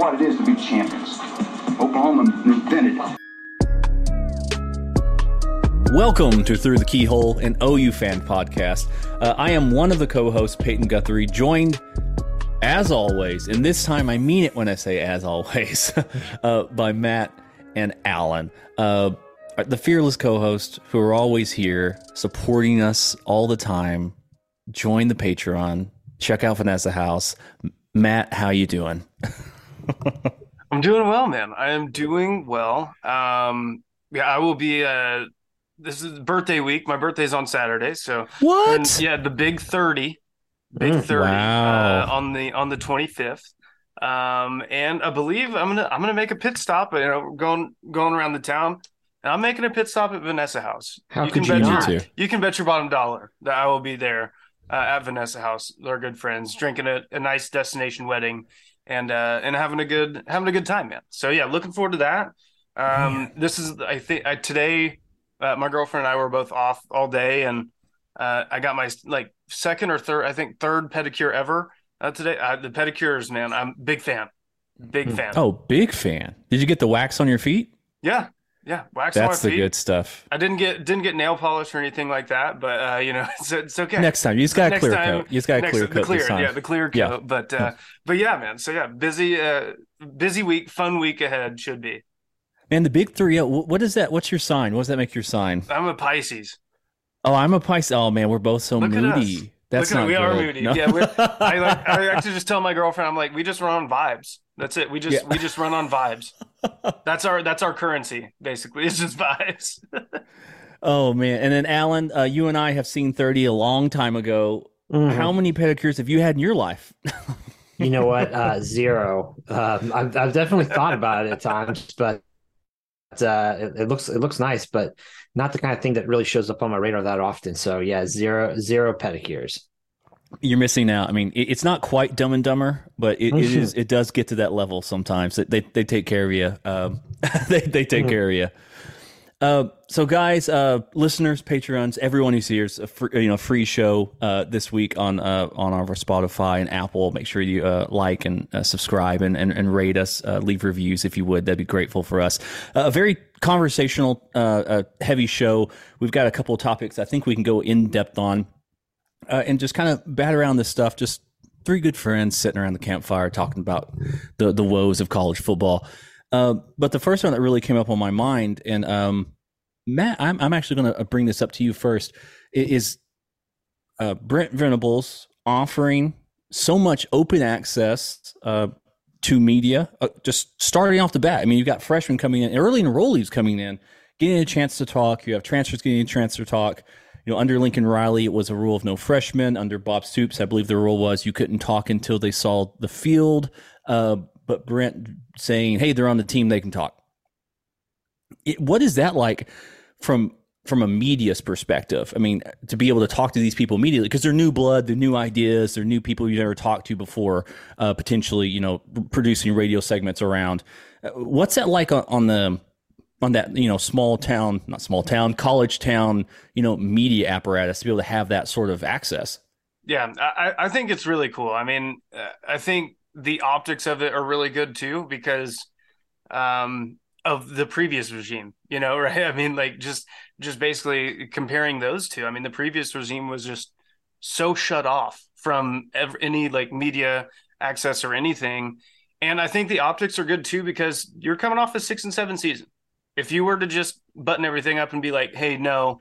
What it is to be champions. Oklahoma invented it. Welcome to Through the Keyhole, an OU fan podcast. Uh, I am one of the co hosts, Peyton Guthrie, joined as always, and this time I mean it when I say as always, uh, by Matt and Alan, uh, the fearless co hosts who are always here supporting us all the time. Join the Patreon, check out Vanessa House. Matt, how you doing? I'm doing well, man. I am doing well. Um, yeah, I will be. Uh, this is birthday week. My birthday's on Saturday, so What? and, yeah, the big thirty, big Mm, thirty wow. uh, on the on the 25th. Um, and I believe I'm gonna I'm gonna make a pit stop. You know, going going around the town. And I'm making a pit stop at Vanessa House. How you could can you bet not? Your, you can bet your bottom dollar that I will be there uh, at Vanessa House. They're good friends, drinking a, a nice destination wedding, and uh, and having a good having a good time, man. So yeah, looking forward to that. Um, this is I think I, today. Uh, my girlfriend and I were both off all day, and uh, I got my like second or third, I think third pedicure ever uh, today. Uh, the pedicures, man, I'm big fan, big fan. Oh, big fan. Did you get the wax on your feet? yeah, yeah. Wax That's the good stuff. I didn't get didn't get nail polish or anything like that, but uh, you know it's, it's okay. Next time, you just got a clear time- coat. You just got a clear coat clear, yeah, the clear coat. Yeah. But uh, but yeah, man. So yeah, busy uh, busy week, fun week ahead should be. Man, the big three. oh, What is that? What's your sign? What does that make your sign? I'm a Pisces. Oh, I'm a Pisces. Oh man, we're both so Look moody. That's Look not we are moody. No. Yeah, I like. I actually just tell my girlfriend, I'm like, we just run on vibes. That's it. We just Yeah. we just run on vibes. That's our that's our currency basically. It's just vibes. oh man, and then Alan, uh, you and I have seen thirty a long time ago. Mhm. How many pedicures have you had in your life? You know what? Uh, zero. Um, I've, I've definitely thought about it at times, but uh, it, it looks it looks nice, but not the kind of thing that really shows up on my radar that often. So yeah, zero zero pedicures. You're missing out. I mean, it, it's not quite Dumb and Dumber, but it, it is. It does get to that level sometimes. They they, take care of you. Um, they they take care of you. Uh, so guys, uh, listeners, Patreons, everyone who's here is a free, you know free show uh, this week on uh, on our Spotify and Apple. Make sure you uh, like and uh, subscribe and, and and rate us. Uh, leave reviews if you would. That'd be grateful for us. Uh, a very conversational, uh, uh, heavy show. We've got a couple of topics I think we can go in depth on uh, and just kind of bat around this stuff. Just three good friends sitting around the campfire talking about the the woes of college football. Uh, but the first one that really came up on my mind, and um, Matt, I'm I'm actually going to bring this up to you first. Is uh, Brent Venables offering so much open access uh, to media? Uh, just starting off the bat, I mean, you've got freshmen coming in, early enrollees coming in, getting a chance to talk. You have transfers getting a chance to talk. Know, under Lincoln Riley, it was a rule of no freshmen. Under Bob Stoops, I believe the rule was you couldn't talk until they saw the field. Uh, but Brent saying, "Hey, they're on the team; they can talk." It, what is that like from from a media's perspective? I mean, to be able to talk to these people immediately because they're new blood, they're new ideas, they're new people you've never talked to before. Uh, potentially, you know, producing radio segments around. Uh, What's that like on, on the on that you know small town, not small town, college town, you know, media apparatus to be able to have that sort of access? Yeah, I, I think it's really cool. I mean, uh, I think the optics of it are really good too because um, of the previous regime. You know, right? I mean, like just just basically comparing those two. I mean, the previous regime was just so shut off from ev- any like media access or anything. And I think the optics are good too because you're coming off a six and seven season. If you were to just button everything up and be like, "Hey, no,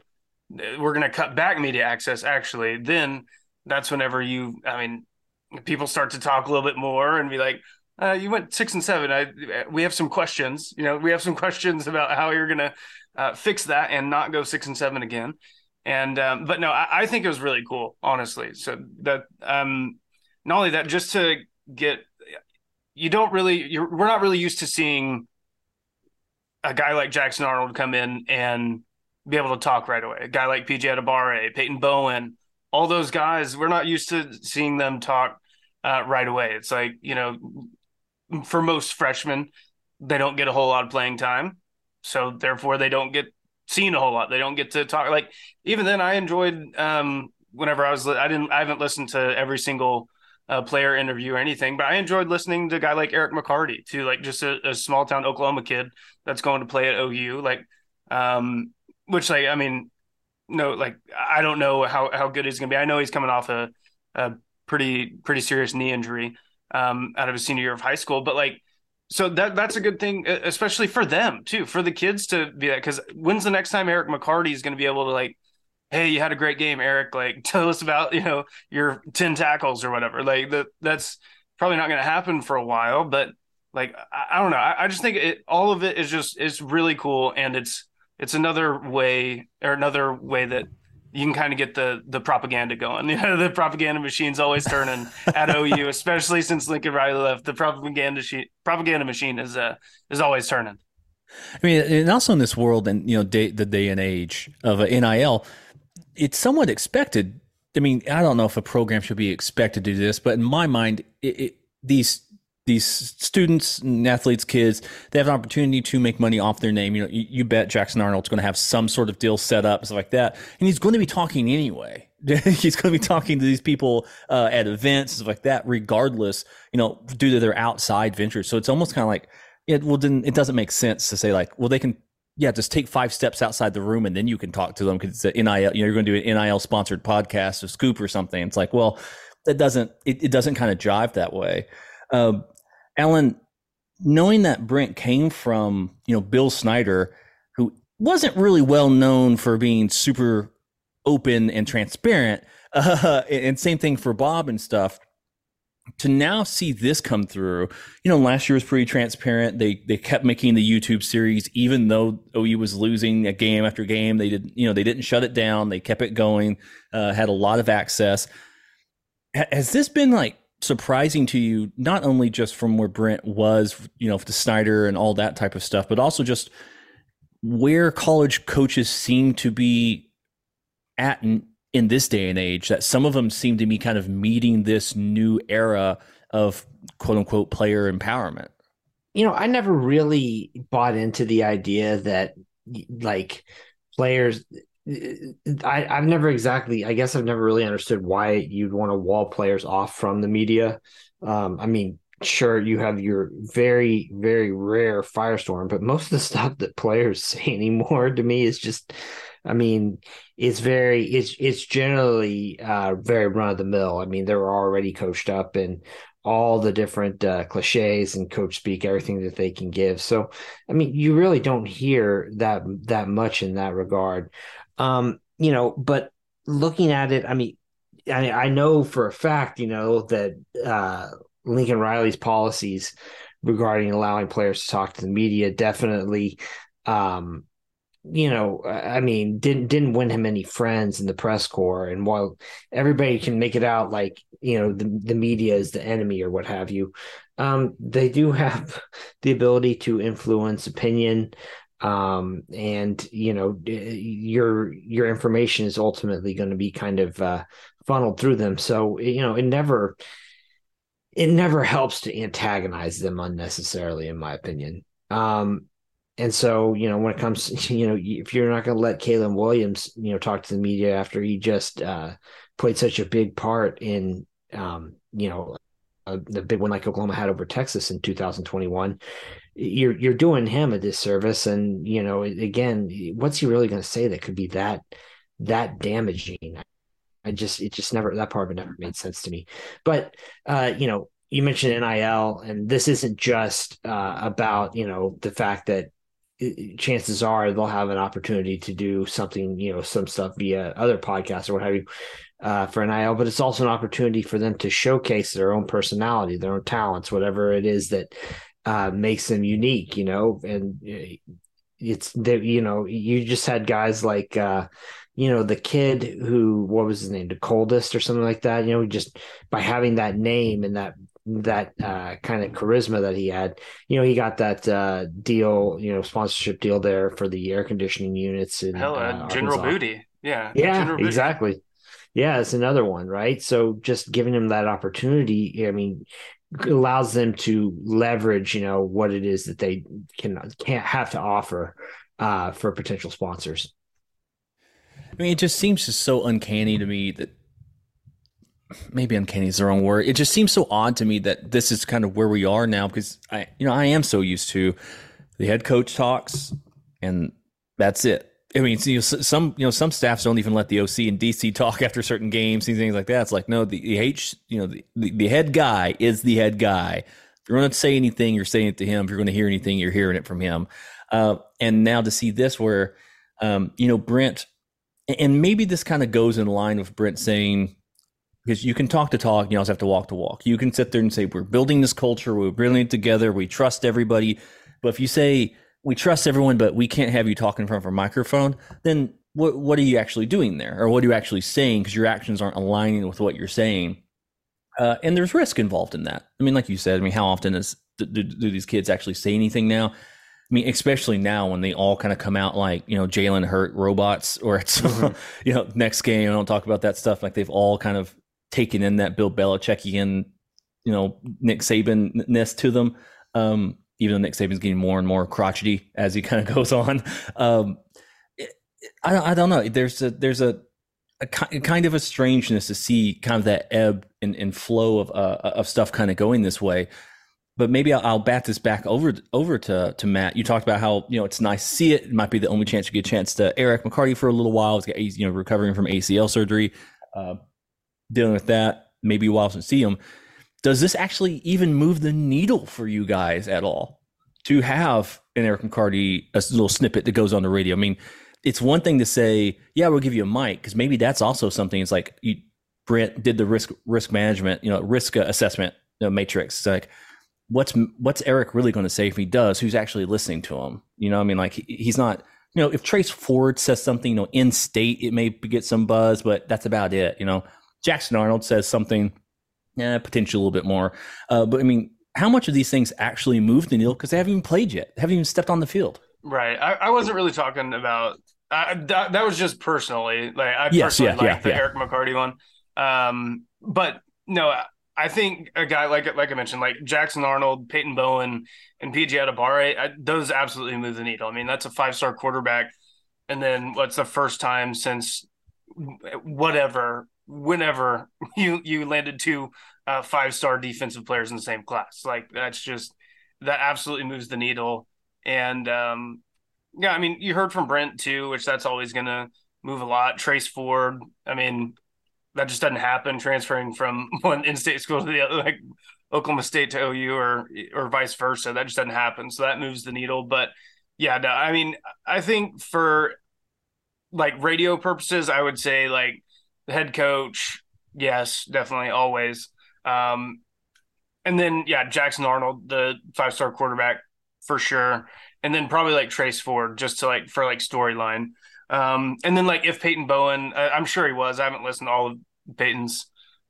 we're going to cut back media access," actually, then that's whenever you, I mean, people start to talk a little bit more and be like, uh, "You went six and seven. I, we have some questions. You know, we have some questions about how you're going to uh, fix that and not go six and seven again." And um, but no, I, I, think it was really cool, honestly. So that um, not only that, just to get you don't really we're not really used to seeing a guy like Jackson Arnold come in and be able to talk right away. A guy like PJ Adebawore, Peyton Bowen, all those guys, we're not used to seeing them talk uh, right away. It's like you know, for most freshmen, they don't get a whole lot of playing time, so therefore they don't get seen a whole lot. They don't get to talk. Like even then, I enjoyed um, whenever I was. I didn't. I haven't listened to every single uh, player interview or anything, but I enjoyed listening to a guy like Eric McCarty, to like just a, a, small town Oklahoma kid that's going to play at OU. Like, um, which like I mean, no, like I don't know how how good he's going to be. I know he's coming off a, a pretty pretty serious knee injury um, out of his senior year of high school, but like so that that's a good thing, especially for them too, for the kids to be that. Because when's the next time Eric McCarty is going to be able to like, hey, you had a great game, Eric. Like, tell us about you know your ten tackles or whatever. Like that that's probably not going to happen for a while. But like I, I don't know. I, I, just think it all of it is just it's really cool, and it's it's another way or another way that you can kind of get the the propaganda going. You know, the propaganda machine's always turning at OU, especially since Lincoln Riley left. The propaganda she, propaganda machine is uh is always turning. I mean, and also in this world, and you know, day, the day and age of NIL, it's somewhat expected. I mean, I don't know if a program should be expected to do this, but in my mind, it, it, these these students and athletes, kids, they have an opportunity to make money off their name. You know, you, you bet Jackson Arnold's going to have some sort of deal set up, stuff like that, and he's going to be talking anyway. he's going to be talking to these people uh, at events, stuff like that, regardless. You know, due to their outside ventures. So it's almost kind of like it. Well, then it doesn't make sense to say like, well, they can. Yeah, just take five steps outside the room and then you can talk to them because it's an NIL. You know, you're going to do an NIL sponsored podcast, or scoop or something. It's like, well, that doesn't. It, it doesn't kind of jive that way. Um, Alan, knowing that Brent came from, you know, Bill Snyder, who wasn't really well known for being super open and transparent, uh, and same thing for Bob and stuff. To now see this come through, you know, last year was pretty transparent. They they kept making the YouTube series, even though OU was losing a game after game. They did, you know, they didn't shut it down. They kept it going. Uh, had a lot of access. Has this been like surprising to you, not only just from where Brent was, you know, to Snyder and all that type of stuff, but also just where college coaches seem to be at in, this day and age, that some of them seem to be kind of meeting this new era of quote unquote player empowerment. You know, I never really bought into the idea that like players I, I've never exactly, I guess I've never really understood why you'd want to wall players off from the media. Um, I mean, sure, you have your very, very rare firestorm, but most of the stuff that players say anymore to me is just, I mean, it's very, it's, it's generally uh, very run of the mill. I mean, they're already coached up and all the different uh, cliches and coach speak, everything that they can give. So, I mean, you really don't hear that that much in that regard. Um, you know, but looking at it, I mean, I, I know for a fact, you know, that uh, Lincoln Riley's policies regarding allowing players to talk to the media definitely um, you know, I mean, didn't didn't win him any friends in the press corps. And while everybody can make it out like you know the the media is the enemy or what have you, um, they do have the ability to influence opinion. Um, and you know your your information is ultimately going to be kind of uh, funneled through them. So you know it never it never helps to antagonize them unnecessarily in my opinion. Um, and so you know when it comes you know if you're not going to let Caleb Williams you know talk to the media after he just uh, played such a big part in um, you know uh, the big one like Oklahoma had over Texas in 2021 you're you're doing him a disservice and you know again what's he really going to say that could be that that damaging I just it just never that part of it never made sense to me. But uh, you know, you mentioned NIL, and this isn't just uh, about you know the fact that chances are they'll have an opportunity to do something, you know, some stuff via other podcasts or what have you uh, for NIL, but it's also an opportunity for them to showcase their own personality, their own talents, whatever it is that uh, makes them unique, you know, and uh, it's that, you know, you just had guys like, uh, you know, the kid who, what was his name, the coldest or something like that, you know, just by having that name and that that uh, kind of charisma that he had. You know, he got that uh, deal, you know, sponsorship deal there for the air conditioning units. And Hell, uh, General Booty. Yeah. Yeah, General exactly. Booty. Yeah, it's another one, right? So just giving him that opportunity, I mean, allows them to leverage, you know, what it is that they can can't have to offer uh, for potential sponsors. I mean, it just seems just so uncanny to me that maybe uncanny is the wrong word. It just seems so odd to me that this is kind of where we are now because I, you know, I am so used to the head coach talks and that's it. I mean, you know, some you know some staffs don't even let the OC and DC talk after certain games and things like that. It's like no, the, the H, you know, the, the, the head guy is the head guy. If you're going to say anything, you're saying it to him. If you're going to hear anything, you're hearing it from him. Uh, and now to see this, where um, you know Brent, and maybe this kind of goes in line with Brent saying, because you can talk to talk, you also have to walk to walk. You can sit there and say, we're building this culture, we're building it together, we trust everybody. But if you say, we trust everyone, but we can't have you talk in front of a microphone, then what, what are you actually doing there? Or what are you actually saying? Because your actions aren't aligning with what you're saying. Uh, and there's risk involved in that. I mean, like you said, I mean, how often is, do, do, do these kids actually say anything now? I mean, especially now when they all kind of come out like, you know, Jalen Hurts robots, or it's, mm-hmm. you know, next game, I don't talk about that stuff. Like they've all kind of taken in that Bill Belichickian, you know, Nick Saban ness to them. Um, even though Nick Saban's getting more and more crotchety as he kind of goes on. Um, I, I don't know. There's a there's a, a, kind of a strangeness to see kind of that ebb and, and flow of uh, of stuff kind of going this way. But maybe I'll, I'll, bat this back over over to to Matt. You talked about how you know it's nice to see it. It might be the only chance you get a chance to Eric McCarty for a little while. He's you know recovering from ACL surgery. Uh, dealing with that, maybe a while since see him. Does this actually even move the needle for you guys at all to have an Eric McCarty, a little snippet that goes on the radio? I mean, it's one thing to say, yeah, we'll give you a mic, because maybe that's also something. It's like you, Brent did the risk risk management, you know, risk assessment you know, matrix. It's like, what's what's Eric really going to say if he does? Who's actually listening to him? You know, I mean, like he's not. You know, if Trace Ford says something, you know, in state, it may get some buzz, but that's about it. You know, Jackson Arnold says something, yeah, potentially a little bit more. Uh, but I mean, how much of these things actually move the needle because they haven't even played yet, they haven't even stepped on the field. Right. I, I wasn't really talking about uh, that. That was just personally, like I yes, personally yeah, like yeah, the yeah. Eric McCarty one. Um, but no, I think a guy like like I mentioned, like Jackson Arnold, Peyton Bowen, and PJ Adebawore, I, those absolutely move the needle. I mean, that's a five star quarterback, and then what's the first time since whatever whenever you you landed two uh, five star defensive players in the same class. Like that's just that absolutely moves the needle. And um, yeah, I mean, you heard from Brent too, which that's always going to move a lot. Trace Ford, I mean, that just doesn't happen. Transferring from one in-state school to the other, like Oklahoma State to OU, or or vice versa, that just doesn't happen. So that moves the needle. But yeah, no, I mean, I think for like radio purposes, I would say like the head coach, yes, definitely, always. Um, and then yeah, Jackson Arnold, the five star quarterback for sure. And then probably like Trace Ford, just to like for like storyline. Um, and then like if Peyton Bowen, I, am sure he was. I haven't listened to all of Peyton's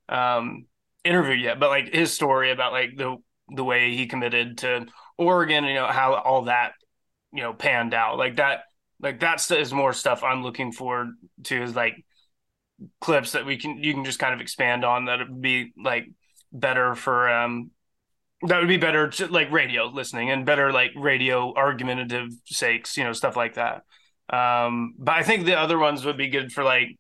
um, interview yet, but like his story about like the the way he committed to Oregon, you know how all that you know panned out, like that, like that is more stuff I'm looking forward to. Is like clips that we can you can just kind of expand on that would be like better for um that would be better to, like radio listening and better like radio argumentative sakes you know stuff like that. Um but i think the other ones would be good for like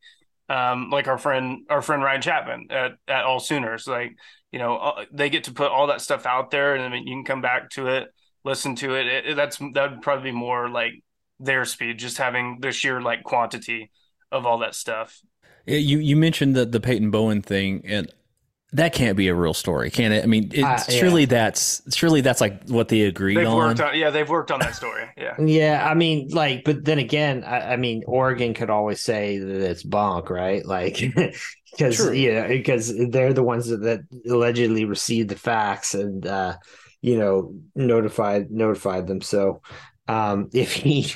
um like our friend our friend ryan chapman at, at all sooners. Like you know uh, they get to put all that stuff out there and then you can come back to it listen to it, it, it that's that would probably be more like their speed just having the sheer like quantity of all that stuff You you mentioned the the Peyton Bowen thing, and that can't be a real story, can it? I mean, it, uh, yeah. surely that's surely that's like what they agreed they've on. On. Yeah, they've worked on that story. Yeah, yeah. I mean, like, but then again, I, I mean, Oregon could always say that it's bonk, right? Like, because yeah, because they're the ones that, that allegedly received the fax and uh, you know notified notified them. So um, if he,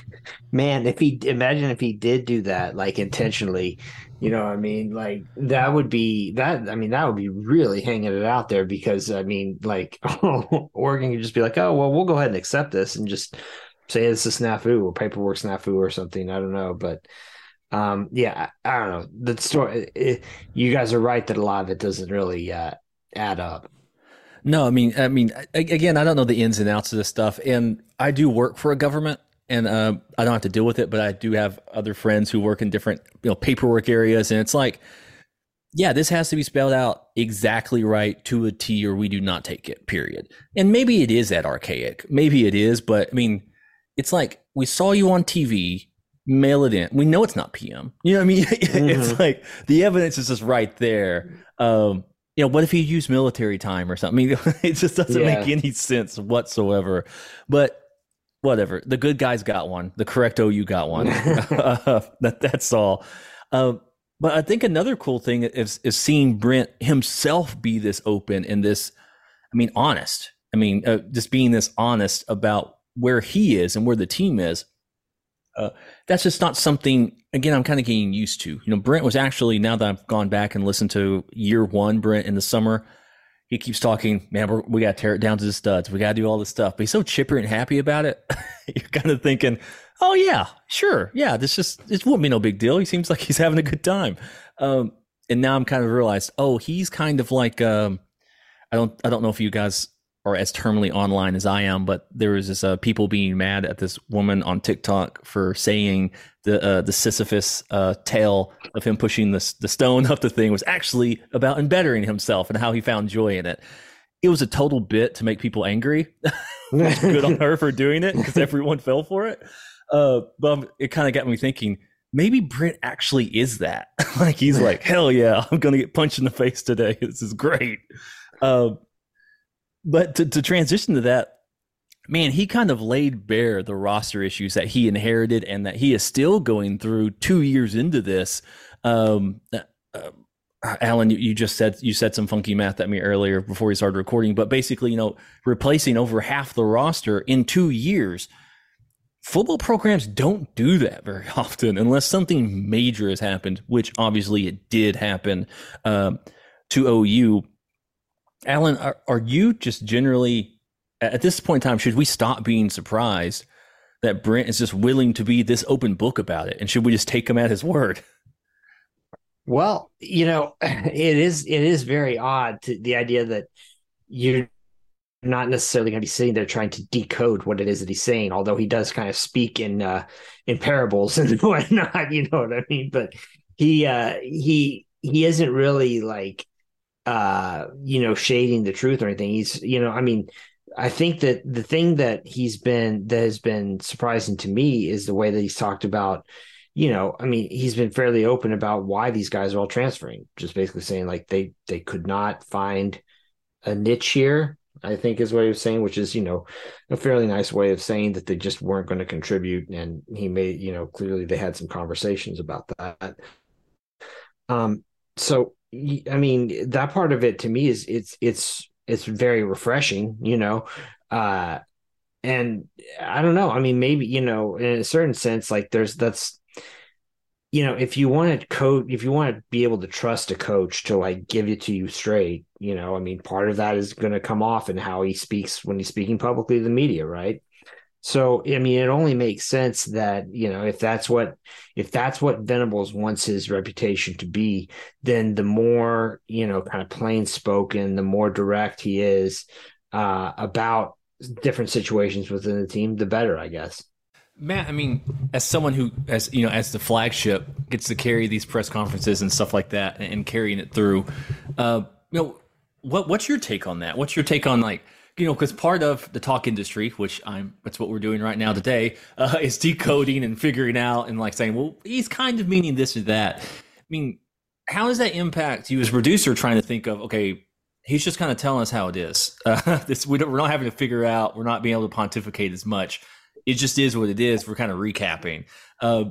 man, if he imagine if he did do that like intentionally, you know, I mean, like that would be that. I mean, that would be really hanging it out there because I mean, like Oregon could just be like, oh well, we'll go ahead and accept this and just say it's a snafu or paperwork snafu or something. I don't know, but um, yeah, I, don't know. The story, it, you guys are right that a lot of it doesn't really uh, add up. No, I mean, I mean, again, I don't know the ins and outs of this stuff, and I do work for a government, and uh, I don't have to deal with it, but I do have other friends who work in different, you know, paperwork areas, and it's like, yeah, this has to be spelled out exactly right to a T, or we do not take it. Period. And maybe it is that archaic, maybe it is, but I mean, it's like we saw you on TV, mail it in. We know it's not PM. You know what I mean? Mm-hmm. it's like the evidence is just right there. Um, you know, what if he used military time or something? I mean, it just doesn't yeah. make any sense whatsoever. But whatever. The good guys got one. The correct OU got one. uh, that, that's all. Uh, but I think another cool thing is, is seeing Brent himself be this open and this, I mean, honest. I mean, uh, just being this honest about where he is and where the team is. Uh, that's just not something again i'm kind of getting used to you know brent was actually now that i've gone back and listened to year one brent in the summer he keeps talking man we got to tear it down to the studs. We got to do all this stuff. But he's so chipper and happy about it. You're kind of thinking oh yeah sure. Yeah this just this won't be no big deal. He seems like he's having a good time. Um, and now i'm kind of realized oh he's kind of like um, i don't i don't know if you guys or as terminally online as I am, but there was this uh, people being mad at this woman on TikTok for saying the uh, the Sisyphus uh, tale of him pushing the the stone up the thing was actually about embettering himself and how he found joy in it. It was a total bit to make people angry. Good on her for doing it because everyone fell for it. Uh, but it kind of got me thinking. Maybe Brent actually is that. like he's like, hell yeah, I'm gonna get punched in the face today. This is great. Uh, but to, to transition to that, man, he kind of laid bare the roster issues that he inherited and that he is still going through two years into this. Um, uh, uh Alan, you, you, just said you said some funky math at me earlier before we started recording, but basically, you know, replacing over half the roster in two years. Football programs don't do that very often unless something major has happened, which obviously it did happen um, to OU. Alan, are, are you just generally at this point in time? Should we stop being surprised that Brent is just willing to be this open book about it, and should we just take him at his word? Well, you know, it is it is very odd to the idea that you're not necessarily going to be sitting there trying to decode what it is that he's saying, although he does kind of speak in uh, in parables and whatnot. You know what I mean? But he uh, he he isn't really like uh you know shading the truth or anything. He's you know i mean i think that the thing that he's been that has been surprising to me is the way that he's talked about you know i mean he's been fairly open about why these guys are all transferring just basically saying like they they could not find a niche here i think is what he was saying which is you know a fairly nice way of saying that they just weren't going to contribute and he made you know clearly they had some conversations about that. Um so I mean, that part of it to me is it's it's it's very refreshing, you know. Uh and I don't know. I mean, maybe, you know, in a certain sense, like there's that's you know, if you want to coach, if you want to be able to trust a coach to like give it to you straight, you know, I mean, part of that is going to come off in how he speaks when he's speaking publicly to the media, right? So I mean, it only makes sense that you know if that's what if that's what Venables wants his reputation to be, then the more you know, kind of plain spoken, the more direct he is uh, about different situations within the team, the better, I guess. Matt, I mean, as someone who, as you know, as the flagship gets to carry these press conferences and stuff like that, and, carrying it through, uh, you know, what what's your take on that? What's your take on like? You know, because part of the talk industry, which I'm, that's what we're doing right now today, uh, is decoding and figuring out and like saying, well, he's kind of meaning this or that. I mean, how does that impact you as a producer trying to think of okay he's just kind of telling us how it is. Uh, this we don't, we're not having to figure out we're not being able to pontificate as much. It just is what it is. We're kind of recapping. Uh,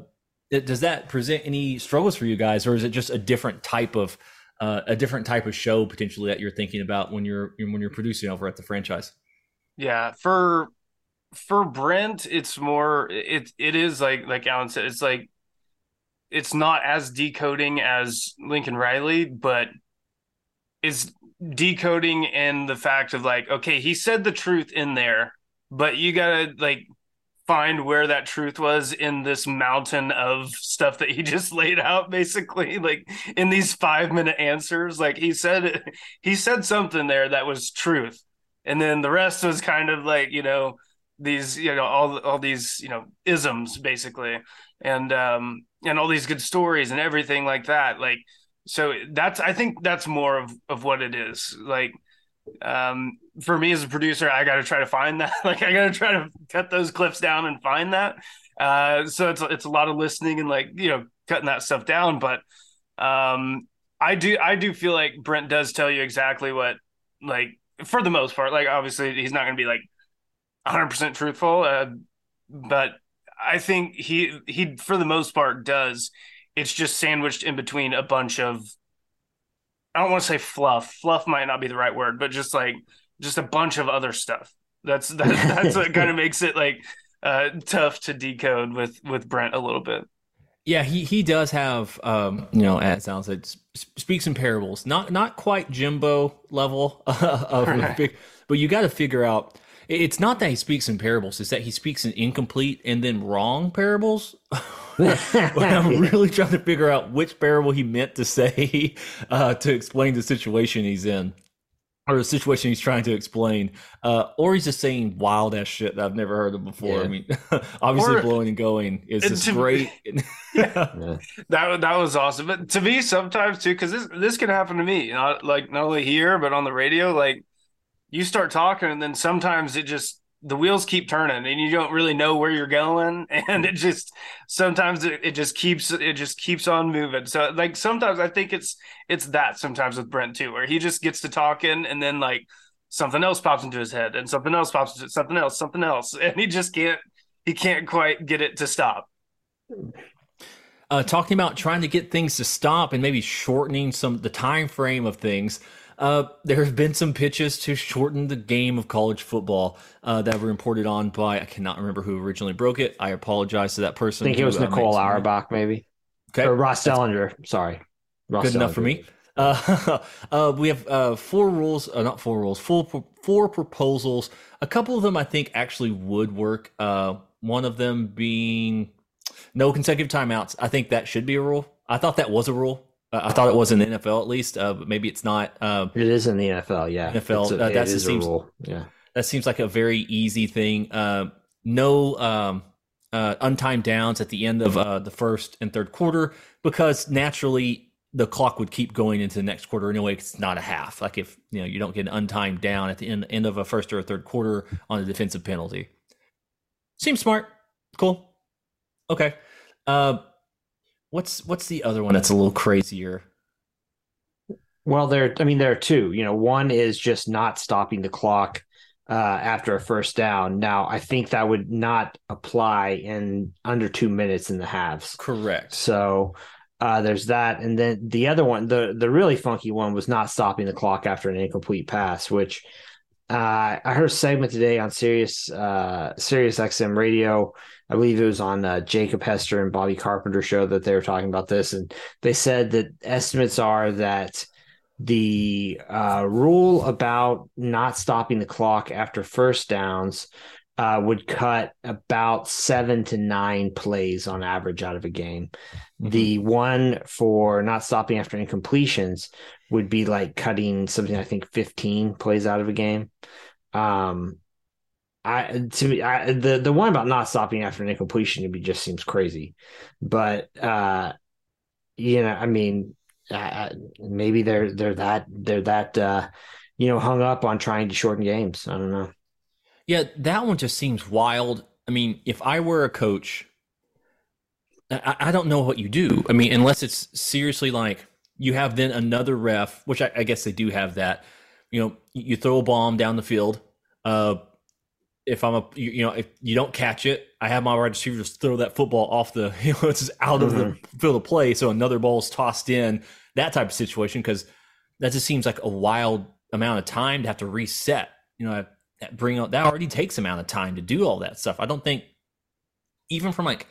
does that present any struggles for you guys or is it just a different type of uh, a different type of show potentially that you're thinking about when you're when you're producing over at the franchise? Yeah for for brent it's more it it is like like alan said it's like it's not as decoding as Lincoln Riley, but is decoding in the fact of like, okay, he said the truth in there, but you gotta like find where that truth was in this mountain of stuff that he just laid out basically like in these 5 minute answers. Like he said he said something there that was truth. And then the rest was kind of like you know these you know all all these you know isms basically. And um and all these good stories and everything like that. Like so that's i think that's more of of what it is. Like um for me as a producer i got to try to find that like i got to try to cut those clips down and find that uh so it's it's a lot of listening and like you know cutting that stuff down but um i do i do feel like brent does tell you exactly what like for the most part like obviously he's not going to be like 100% truthful uh, but I think he he for the most part does. It's just sandwiched in between a bunch of I don't want to say fluff. Fluff might not be the right word, but just like just a bunch of other stuff. That's that, that's what kind of makes it like uh, tough to decode with with Brent a little bit. Yeah, he he does have um, you know, as Alan said, speaks in parables. Not not quite Jimbo level of right. big, but you got to figure out it's not that he speaks in parables; it's that he speaks in incomplete and then wrong parables. I'm really trying to figure out which parable he meant to say uh, to explain the situation he's in, or the situation he's trying to explain, uh, or he's just saying wild ass shit that I've never heard of before. Yeah. I mean, obviously, or, blowing and going is just great. yeah. That that was awesome. But to me, sometimes too, because this this can happen to me, not like not only here but on the radio, like you start talking and then sometimes it just the wheels keep turning and you don't really know where you're going. And it just sometimes it, it just keeps it just keeps on moving. So like sometimes i think it's it's that sometimes with brent too where he just gets to talking and then like something else pops into his head and something else pops into something else something else. And he just can't he can't quite get it to stop. Uh, talking about trying to get things to stop and maybe shortening some the time frame of things uh, there have been some pitches to shorten the game of college football uh, that were imported on by I cannot remember who originally broke it. I apologize to that person. I think it was uh, Nicole Auerbach, maybe. Okay, or Ross Dellenger. Sorry, Ross good Dellenger. enough for me. Uh, uh, we have uh, four rules, uh, not four rules, four four proposals. A couple of them I think actually would work. Uh, one of them being no consecutive timeouts. I think that should be a rule. I thought that was a rule. I thought it was in the NFL at least, uh, but maybe it's not. Uh, it is in the NFL, yeah. NFL. A, uh, that seems, Yeah, that seems like a very easy thing. Uh, no um, uh, untimed downs at the end of uh, the first and third quarter because naturally the clock would keep going into the next quarter anyway. It's not a half. Like if you know you don't get an untimed down at the end, end of a first or a third quarter on a defensive penalty. Seems smart. Cool. Okay. Uh, What's what's the other one that's a little crazier? Well, there. I mean, there are two. You know, one is just not stopping the clock uh, after a first down. Now, I think that would not apply in under two minutes in the halves. Correct. So uh, there's that, and then the other one, the the really funky one, was not stopping the clock after an incomplete pass, which uh, I heard a segment today on Sirius uh, Sirius XM radio. I believe it was on uh, Jacob Hester and Bobby Carpenter show that they were talking about this, and they said that estimates are that the uh, rule about not stopping the clock after first downs uh, would cut about seven to nine plays on average out of a game. Mm-hmm. The one for not stopping after incompletions would be like cutting something I think 15 plays out of a game. Um, I to me, I, the the one about not stopping after an incompletion to me just seems crazy, but uh, you know, I mean, uh, maybe they're they're that they're that uh, you know hung up on trying to shorten games. I don't know. Yeah, that one just seems wild. I mean, if I were a coach, I, I don't know what you do. I mean, unless it's seriously like you have then another ref, which I, I guess they do have that. You know, you throw a bomb down the field. Uh, if I'm a you, you, know if you don't catch it, I have my wide receiver just throw that football off the you know it's just out mm-hmm. of the mm-hmm. field of play, so another ball is tossed in. That type of situation because that just seems like a wild amount of time to have to reset. You know, bring out that already takes amount of time to do all that stuff. I don't think even from like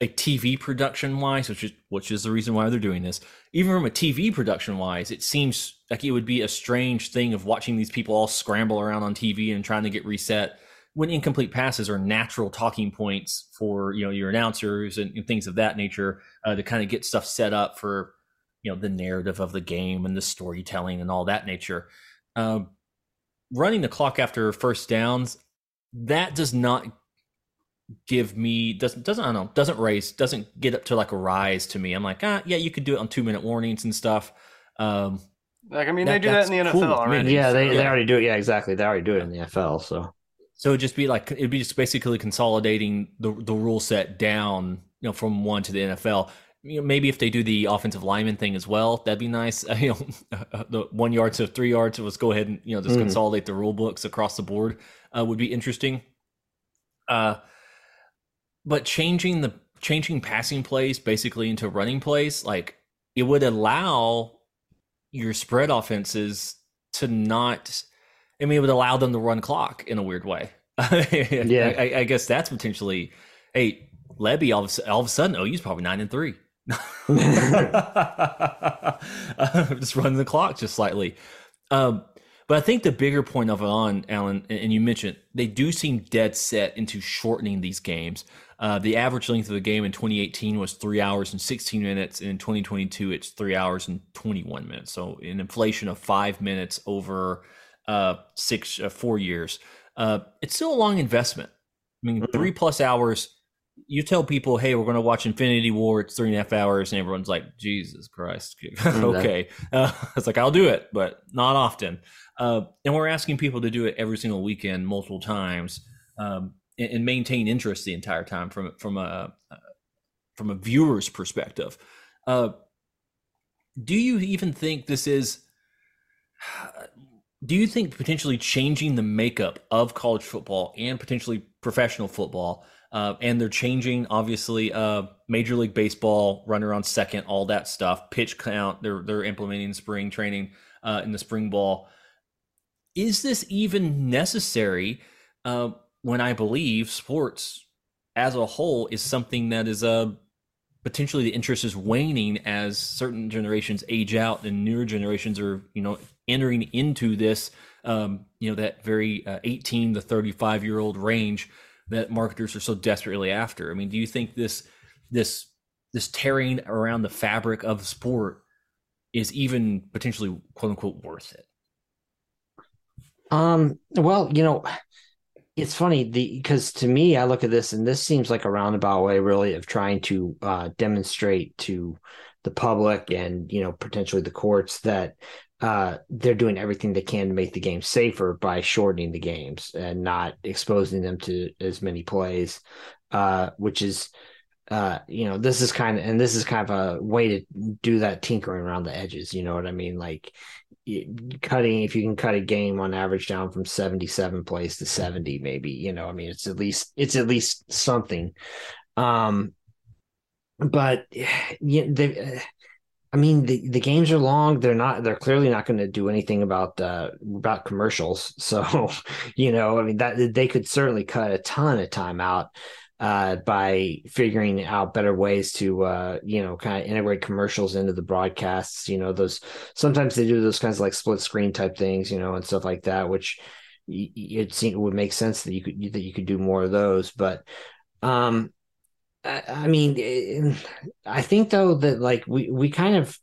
a TV production wise, which is which is the reason why they're doing this. Even from a TV production wise, it seems like it would be a strange thing of watching these people all scramble around on TV and trying to get reset when incomplete passes are natural talking points for you know your announcers and, and things of that nature uh, to kind of get stuff set up for you know the narrative of the game and the storytelling and all that nature. Uh, running the clock after first downs that does not give me doesn't doesn't I don't know doesn't raise doesn't get up to like a rise to me. I'm like ah yeah you could do it on two minute warnings and stuff. Um, like I mean that, they do that in the NFL cool already. Yeah, they, they already do it. Yeah, exactly. They already do it in the NFL. So so it'd just be like it'd be just basically consolidating the the rule set down, you know, from one to the NFL. You know, maybe if they do the offensive lineman thing as well, that'd be nice. Uh, you know, the one yard to three yards. Let's go ahead and you know just mm. consolidate the rule books across the board. Uh, would be interesting. Uh, but changing the changing passing plays basically into running plays, like it would allow your spread offenses to not. I mean, it would allow them to run clock in a weird way. yeah, I, I, guess that's potentially. Hey, Lebby, all of, all of a sudden, oh, he's probably nine and three. just running the clock just slightly. Um, but I think the bigger point of it on, Alan, and you mentioned, they do seem dead set into shortening these games. Uh, the average length of the game in 2018 was three hours and 16 minutes, and in 2022 it's three hours and 21 minutes. So an inflation of five minutes over uh, six, uh, four years. Uh, it's still a long investment. I mean, mm-hmm. three plus hours. You tell people, "Hey, we're going to watch Infinity War. It's three and a half hours," and everyone's like, "Jesus Christ, okay." Uh, it's like I'll do it, but not often. Uh, and we're asking people to do it every single weekend, multiple times, um, and, and, maintain interest the entire time from from a uh, from a viewer's perspective. Uh, do you even think this is? Do you think potentially changing the makeup of college football and potentially professional football, uh, and they're changing obviously uh, Major League Baseball, runner on second, all that stuff, pitch count. They're they're implementing spring training uh, in the spring ball is this even necessary uh, when I believe sports as a whole is something that is uh, potentially the interest is waning as certain generations age out and newer generations are you know entering into this um, you know that very uh, 18 to 35 year old range that marketers are so desperately after. I mean do you think this this this tearing around the fabric of sport is even potentially quote unquote worth it? Um, well, you know, it's funny because to me, I look at this and this seems like a roundabout way, really, of trying to uh, demonstrate to the public and you know potentially the courts that uh, they're doing everything they can to make the game safer by shortening the games and not exposing them to as many plays, uh, which is uh, you know, this is kind of, and this is kind of a way to do that tinkering around the edges. You know what I mean? Like cutting, if you can cut a game on average down from 77 plays to 70, maybe, you know, I mean, it's at least, it's at least something. Um, but yeah, they, I mean, the, the games are long. They're not. They're clearly not going to do anything about uh, about commercials. So, you know, I mean, that they could certainly cut a ton of time out uh, by figuring out better ways to uh, you know kind of integrate commercials into the broadcasts. You know, those sometimes they do those kinds of like split screen type things, you know, and stuff like that, which it seemed would make sense that you could that you could do more of those. But um, I, I mean, eh, I think though that like we we kind of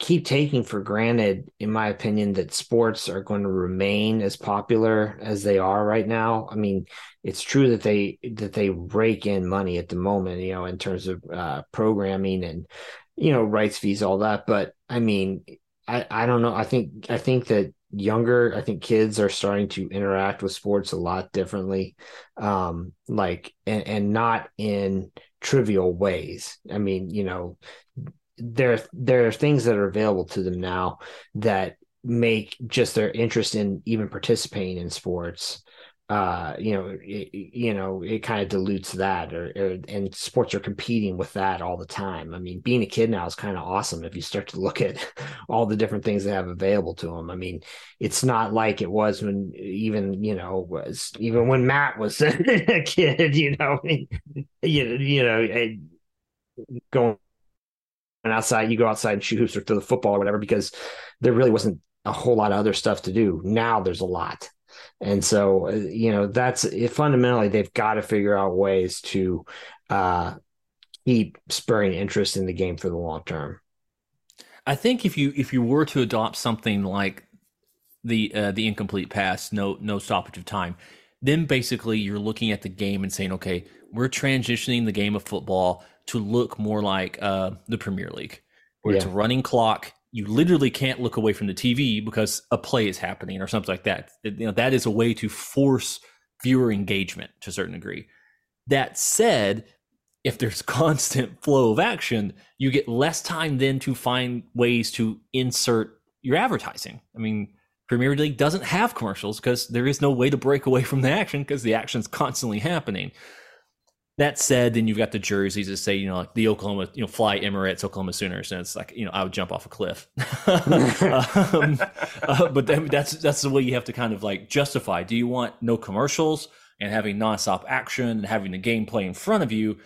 keep taking for granted, in my opinion, that sports are going to remain as popular as they are right now. I mean, it's true that they that they rake in money at the moment, you know, in terms of uh, programming and you know rights fees, all that. But I mean, I I don't know. I think I think that younger i think kids are starting to interact with sports a lot differently um like and, and not in trivial ways i mean you know there there are things that are available to them now that make just their interest in even participating in sports uh, you know, it, you know, it kind of dilutes that, or, or, and sports are competing with that all the time. I mean, being a kid now is kind of awesome if you start to look at all the different things they have available to them. I mean, it's not like it was when even you know was even when Matt was a kid. You know, you you know, going outside, you go outside and shoot hoops or throw the football or whatever because there really wasn't a whole lot of other stuff to do. Now there's a lot and so, uh, you know, that's it, fundamentally they've got to figure out ways to uh, keep spurring interest in the game for the long term. I think if you if you were to adopt something like the uh, the incomplete pass, no no stoppage of time, then basically you're looking at the game and saying, okay, we're transitioning the game of football to look more like uh, the Premier League, where yeah. it's a running clock you literally can't look away from the TV because a play is happening or something like that. It, you know, that is a way to force viewer engagement to a certain degree. That said, if there's constant flow of action, you get less time then to find ways to insert your advertising. I mean, Premier League doesn't have commercials because there is no way to break away from the action because the action's constantly happening. That said, then you've got the jerseys that say, you know, like the Oklahoma, you know, fly Emirates, Oklahoma Sooners, and it's like, you know, I would jump off a cliff. um, uh, but then that's that's the way you have to kind of like justify. Do you want no commercials and having nonstop action and having the gameplay in front of you?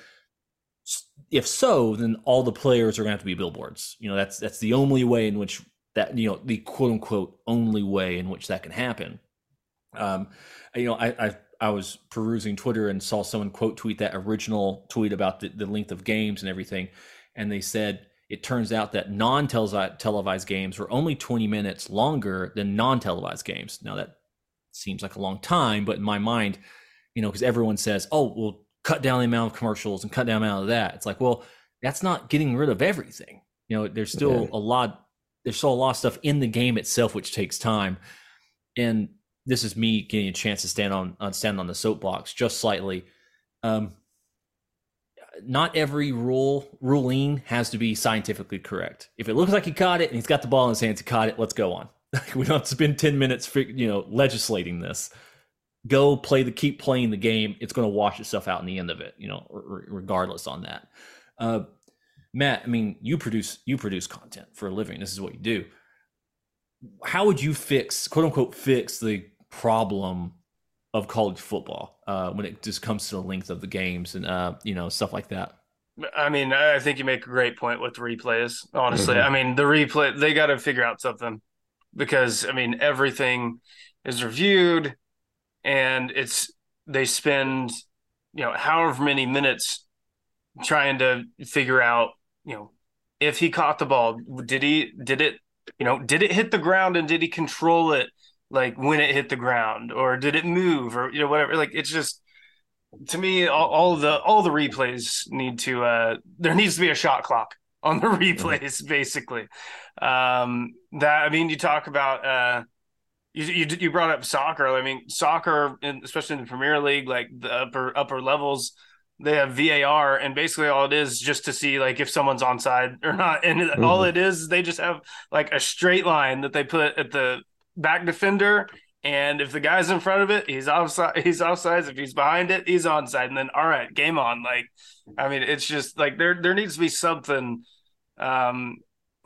If so, then all the players are going to have to be billboards. You know, that's that's the only way in which that you know the quote unquote only way in which that can happen. Um, you know, I, I I was perusing Twitter and saw someone quote tweet that original tweet about the, the length of games and everything. And they said it turns out that non televised games were only 20 minutes longer than non televised games. Now, that seems like a long time, but in my mind, you know, because everyone says, oh, we'll cut down the amount of commercials and cut down the amount of that. It's like, well, that's not getting rid of everything. You know, there's still okay. a lot, there's still a lot of stuff in the game itself, which takes time. And this is me getting a chance to stand on, on stand on the soapbox just slightly. Um, not every rule ruling has to be scientifically correct. If it looks like he caught it and he's got the ball in his hands, he caught it. Let's go on. we don't spend ten minutes, you know, legislating this. Go play the keep playing the game. It's going to wash itself out in the end of it. You know, r- regardless on that. Uh, Matt, I mean, you produce you produce content for a living. This is what you do. How would you fix, quote unquote, fix the problem of college football uh, when it just comes to the length of the games and uh, you know stuff like that. I mean, I think you make a great point with the replays. Honestly, mm-hmm. I mean, the replay they got to figure out something because I mean everything is reviewed and it's they spend you know however many minutes trying to figure out you know if he caught the ball did he did it you know did it hit the ground and did he control it like when it hit the ground or did it move or you know whatever like it's just to me all, all the all the replays need to uh there needs to be a shot clock on the replays basically um that i mean you talk about uh you, you, you brought up soccer i mean soccer especially in the premier league like the upper upper levels they have VAR, and basically all it is just to see like if someone's onside or not. And mm-hmm. all it is, they just have like a straight line that they put at the back defender. And if the guy's in front of it, he's offside. He's offside. If he's behind it, he's onside. And then, all right, game on. Like, I mean, it's just like there there needs to be something. Um,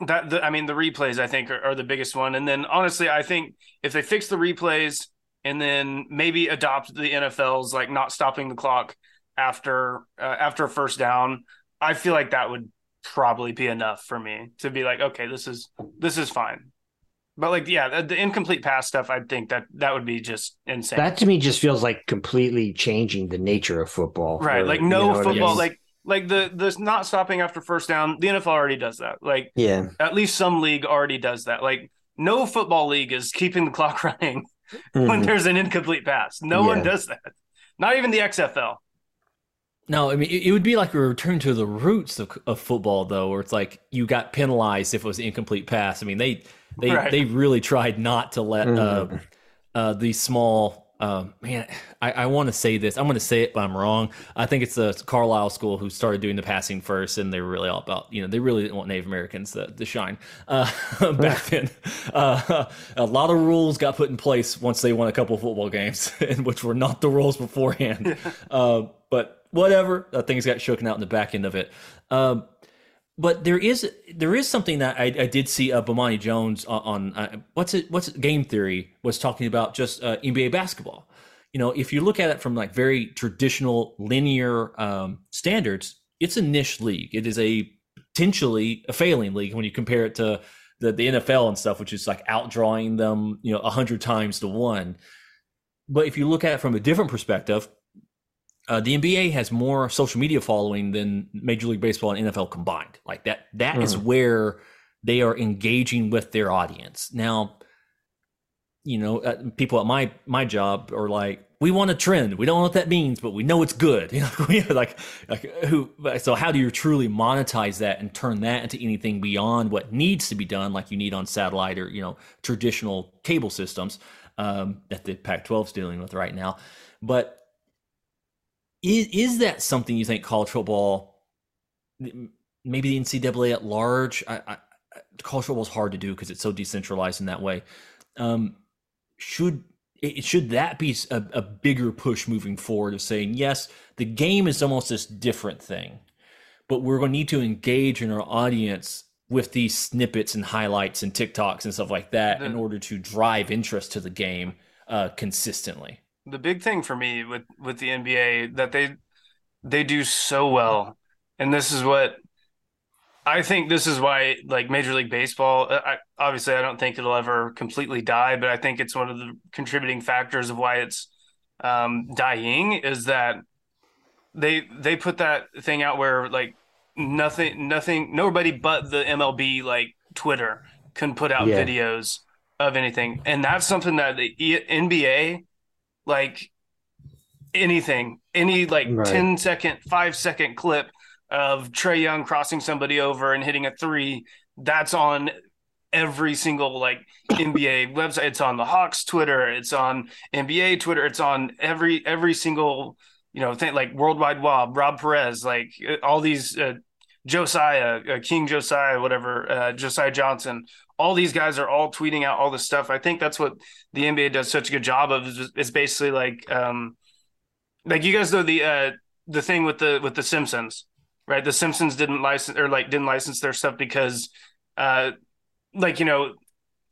that the, I mean, the replays I think are, are the biggest one. And then honestly, I think if they fix the replays and then maybe adopt the NFL's like not stopping the clock after uh, after a first down, I feel like that would probably be enough for me to be like, okay, this is this is fine. But like, yeah, the, the, incomplete pass stuff, I think that that would be just insane. That to me just feels like completely changing the nature of football. Right. Or, like no you know football, like like the the not stopping after first down. The NFL already does that. Like yeah, at least some league already does that. Like no football league is keeping the clock running mm-hmm. when there's an incomplete pass. No yeah. one does that. Not even the XFL. No, I mean it, would be like a return to the roots of, of football, though, where it's like you got penalized if it was an incomplete pass. I mean they they right. they really tried not to let uh, mm-hmm. uh, uh, these small Um, man, I, I want to say this. I'm going to say it, but I'm wrong. I think it's the Carlisle school who started doing the passing first, and they were really all about, you know, they really didn't want Native Americans to, to shine uh, back then. Uh, a lot of rules got put in place once they won a couple football games, which were not the rules beforehand. uh, but whatever, uh, things got shaken out in the back end of it. Um, but there is there is something that I, I did see uh, Bomani Jones on, on uh, what's it what's it, game theory was talking about just uh, NBA basketball. You know, if you look at it from like very traditional linear um, standards, it's a niche league. It is a potentially a failing league when you compare it to the, the NFL and stuff, which is like outdrawing them, you know, a hundred times to one. But if you look at it from a different perspective, uh, the NBA has more social media following than Major League Baseball and NFL combined. Like that, that mm. is hmm. where they are engaging with their audience. Now, you know, uh, people at my my job are like, we want a trend. We don't know what that means, but we know it's good. You know, like, like who? So, how do you truly monetize that and turn that into anything beyond what needs to be done, like you need on satellite or you know traditional cable systems um, that the Pac-12 is dealing with right now? But is, is that something you think college football, maybe the NCAA at large? I, I, college football is hard to do because it's so decentralized in that way. Um, should it, should that be a, a bigger push moving forward of saying yes, the game is almost this different thing, but we're going to need to engage in our audience with these snippets and highlights and TikToks and stuff like that in order to drive interest to the game uh, consistently the big thing for me with with the NBA that they they do so well, and this is what I think. This is why, like Major League Baseball, uh, I, obviously, I don't think it'll ever completely die, but I think it's one of the contributing factors of why it's um, dying is that they they put that thing out where like nothing, nothing, nobody but the MLB like Twitter can put out yeah. videos of anything, and that's something that the NBA like anything, any like right. 10 second, five second clip of Trae Young crossing somebody over and hitting a three. That's on every single like NBA website. It's on the Hawks Twitter. It's on NBA Twitter. It's on every every single you know thing like Worldwide Wob, Rob Perez, like all these uh, Josiah, uh, King Josiah, whatever, uh, Josiah Johnson, all these guys are all tweeting out all this stuff. I think that's what the NBA does such a good job of is, is basically like um like you guys know the uh the thing with the with the Simpsons, right? The Simpsons didn't license or like didn't license their stuff because uh like you know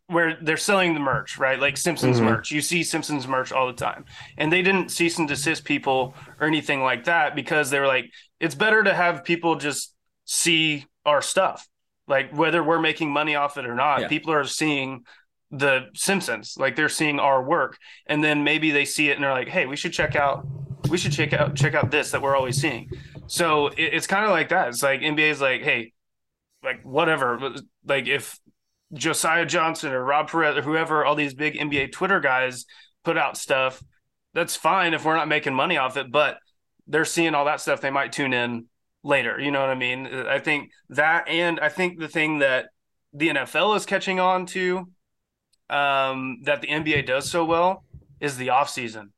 where they're selling the merch, right? Like Simpsons mm-hmm. merch. You see Simpsons merch all the time. And they didn't cease and desist people or anything like that because they were like, it's better to have people just see our stuff like whether we're making money off it or not, yeah. people are seeing the Simpsons, like they're seeing our work, and then maybe they see it and they're like, "Hey, we should check out, we should check out, check out this that we're always seeing." So it, it's kind of like that. It's like NBA is like, "Hey, like whatever, like if Josiah Johnson or Rob Perez or whoever, all these big NBA Twitter guys put out stuff, that's fine if we're not making money off it, but." They're seeing all that stuff. They might tune in later. You know what I mean? I think that, and I think the thing that the NFL is catching on to, um, that the NBA does so well, is the off season.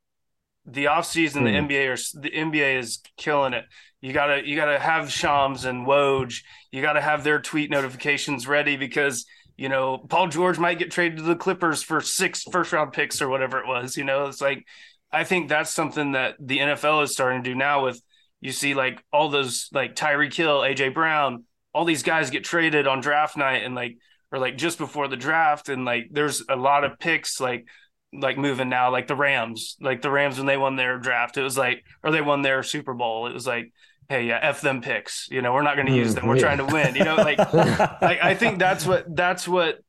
The off season, mm. the hmm. NBA are the NBA is killing it. You gotta you gotta have Shams and Woj. You gotta have their tweet notifications ready because you know Paul George might get traded to the Clippers for six first round picks or whatever it was. You know, it's like I think that's something that the NFL is starting to do now with you see like all those like Tyreek Hill, AJ Brown, all these guys get traded on draft night and like or like just before the draft and like there's a lot of picks like like moving now like the Rams like the Rams when they won their draft it was like or they won their Super Bowl it was like hey yeah f them picks you know we're not going to use them we're yeah. trying to win you know like like I think that's what that's what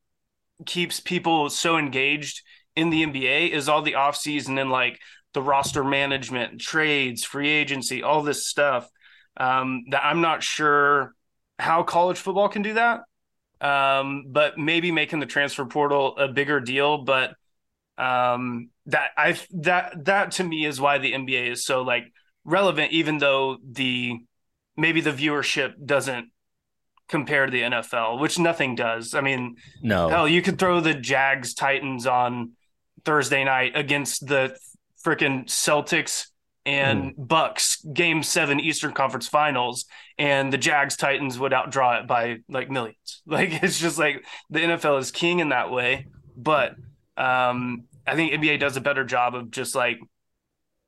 keeps people so engaged in the NBA is all the offseason and like the roster management, trades, free agency, all this stuff. Um, that I'm not sure how college football can do that. Um, but maybe making the transfer portal a bigger deal. But um, that I that that to me is why the NBA is so like relevant, even though the maybe the viewership doesn't compare to the NFL, which nothing does. I mean, no, hell, you could throw the Jags Titans on Thursday night against the freaking Celtics and mm. Bucks game seven Eastern Conference Finals, and the Jags Titans would outdraw it by like millions. Like it's just like the NFL is king in that way, but um, I think NBA does a better job of just like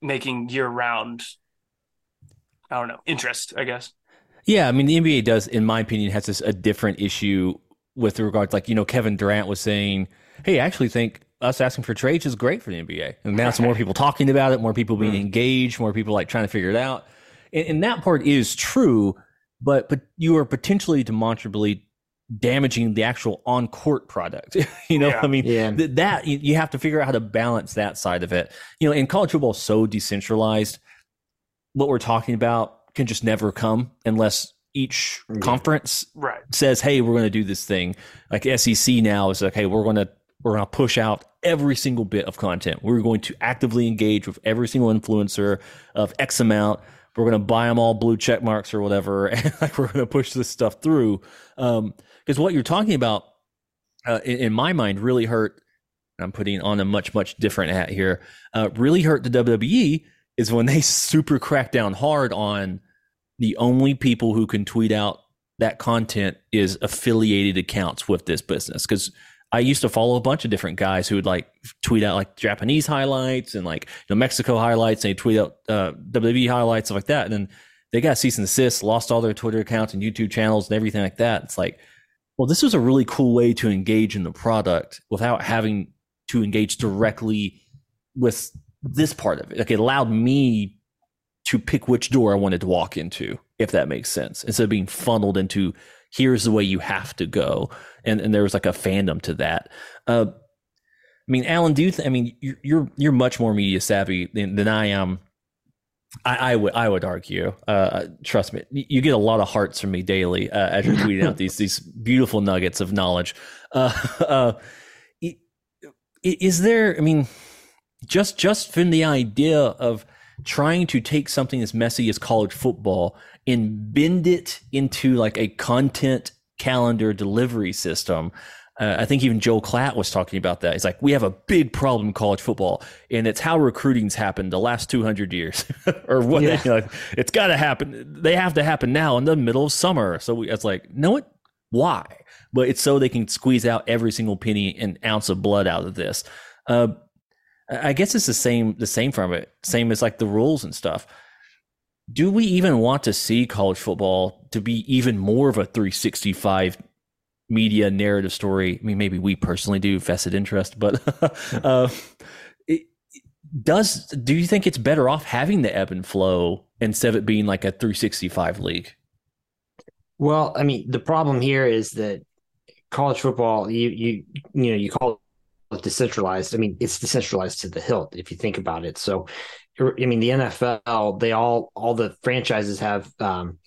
making year round. I don't know interest. I guess. Yeah, I mean the NBA does, in my opinion, has this a different issue with regards, like you know, Kevin Durant was saying, "Hey, I actually think us asking for trades is great for the NBA. And now some more people talking about it, more people being mm. engaged, more people like trying to figure it out. And, and that part is true, but but you are potentially demonstrably damaging the actual on court product. you know, yeah. I mean, yeah. th- that you, you, have to figure out how to balance that side of it. You know, in college football, so decentralized, what we're talking about can just never come unless each conference right. says, "Hey, we're going to do this thing." Like SEC now is like, "Hey, we're going to we're going to push out every single bit of content. We're going to actively engage with every single influencer of X amount. We're going to buy them all blue check marks or whatever, and like we're going to push this stuff through. Because um, what you're talking about, uh, in, in, my mind, really hurt. I'm putting on a much much different hat here. Uh, really hurt the WWE is when they super crack down hard on the only people who can tweet out that content is affiliated accounts with this business because I used to follow a bunch of different guys who would like tweet out like Japanese highlights and like you know Mexico highlights. And they tweet out uh, WWE highlights stuff like that, and then they got cease and desist, lost all their Twitter accounts and YouTube channels and everything like that. It's like, well, this was a really cool way to engage in the product without having to engage directly with this part of it. Like it allowed me to pick which door I wanted to walk into, if that makes sense, instead of being funneled into here's the way you have to go. And and there was like a fandom to that. Uh, I mean, Alan, do you? Th- I mean, you're, you're you're much more media savvy than, than I am. I, I, would I would argue. Uh, trust me, you get a lot of hearts from me daily uh, as you're tweeting out these these beautiful nuggets of knowledge. Uh, uh is there? I mean, just just from the idea of trying to take something as messy as college football and bend it into like a content calendar delivery system. Uh, I think even Joel Klatt was talking about that. He's like, we have a big problem in college football, and it's how recruiting's happened the last 200 years, or what? Yeah. You know, it's got to happen. They have to happen now in the middle of summer. So we, it's like, no, it why? But it's so they can squeeze out every single penny and ounce of blood out of this. Uh, I guess it's the same, the same from it, same as like the rules and stuff do we even want to see college football to be even more of a 365 media narrative story? I mean, maybe we personally do, vested interest, but uh, it, does do you think it's better off having the ebb and flow instead of it being like a 365 league? Well, I mean, the problem here is that college football, you you you know, you call decentralized. I mean, it's decentralized to the hilt if you think about it. So I mean, the NFL, they all all the franchises have um,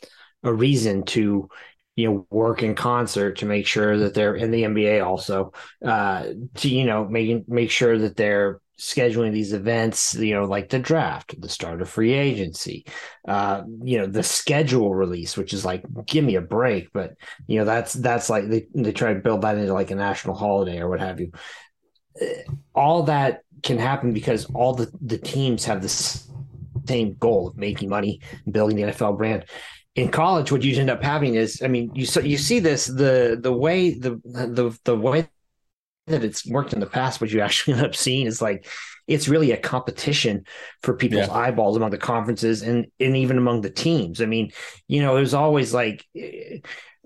a reason to you know work in concert to make sure that they're in the NBA also uh, to you know make make sure that they're scheduling these events you know like the draft the start of free agency uh you know the schedule release which is like give me a break but you know that's that's like they, they try to build that into like a national holiday or what have you all that can happen because all the, the teams have the same goal of making money and building the NFL brand. In college, what you end up having is, I mean, you so you see this the the way the the the way that it's worked in the past. What you actually end up seeing is like it's really a competition for people's yeah. eyeballs among the conferences and and even among the teams. I mean, you know, it was always like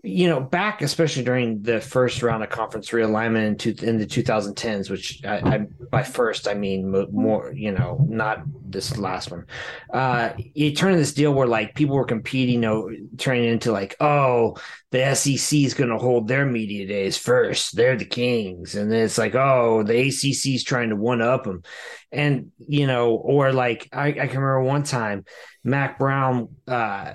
you know, back especially during the first round of conference realignment in, in the 2010s, which I, I, by first I mean more, you know, not this last one. Uh, you turn this deal where like people were competing, you know, turning into like, oh, the SEC is going to hold their media days first. They're the kings, and then it's like, oh, the ACC is trying to one up them, and you know, or like I, I can remember one time, Mack Brown. Uh,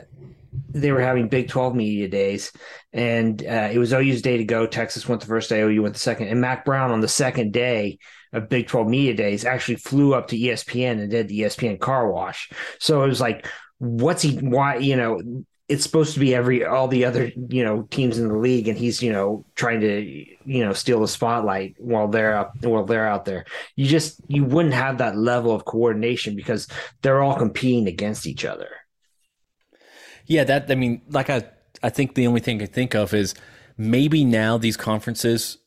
they were having Big 12 media days, and uh, it was OU's day to go. Texas went the first day, OU went the second. And Mack Brown on the second day of Big 12 media days actually flew up to ESPN and did the ESPN car wash. So it was like, what's he, why, you know, it's supposed to be every all the other you know teams in the league and he's you know trying to you know steal the spotlight while they're out while they're out there you just you wouldn't have that level of coordination because they're all competing against each other yeah that i mean like i i think the only thing i think of is maybe now these conferences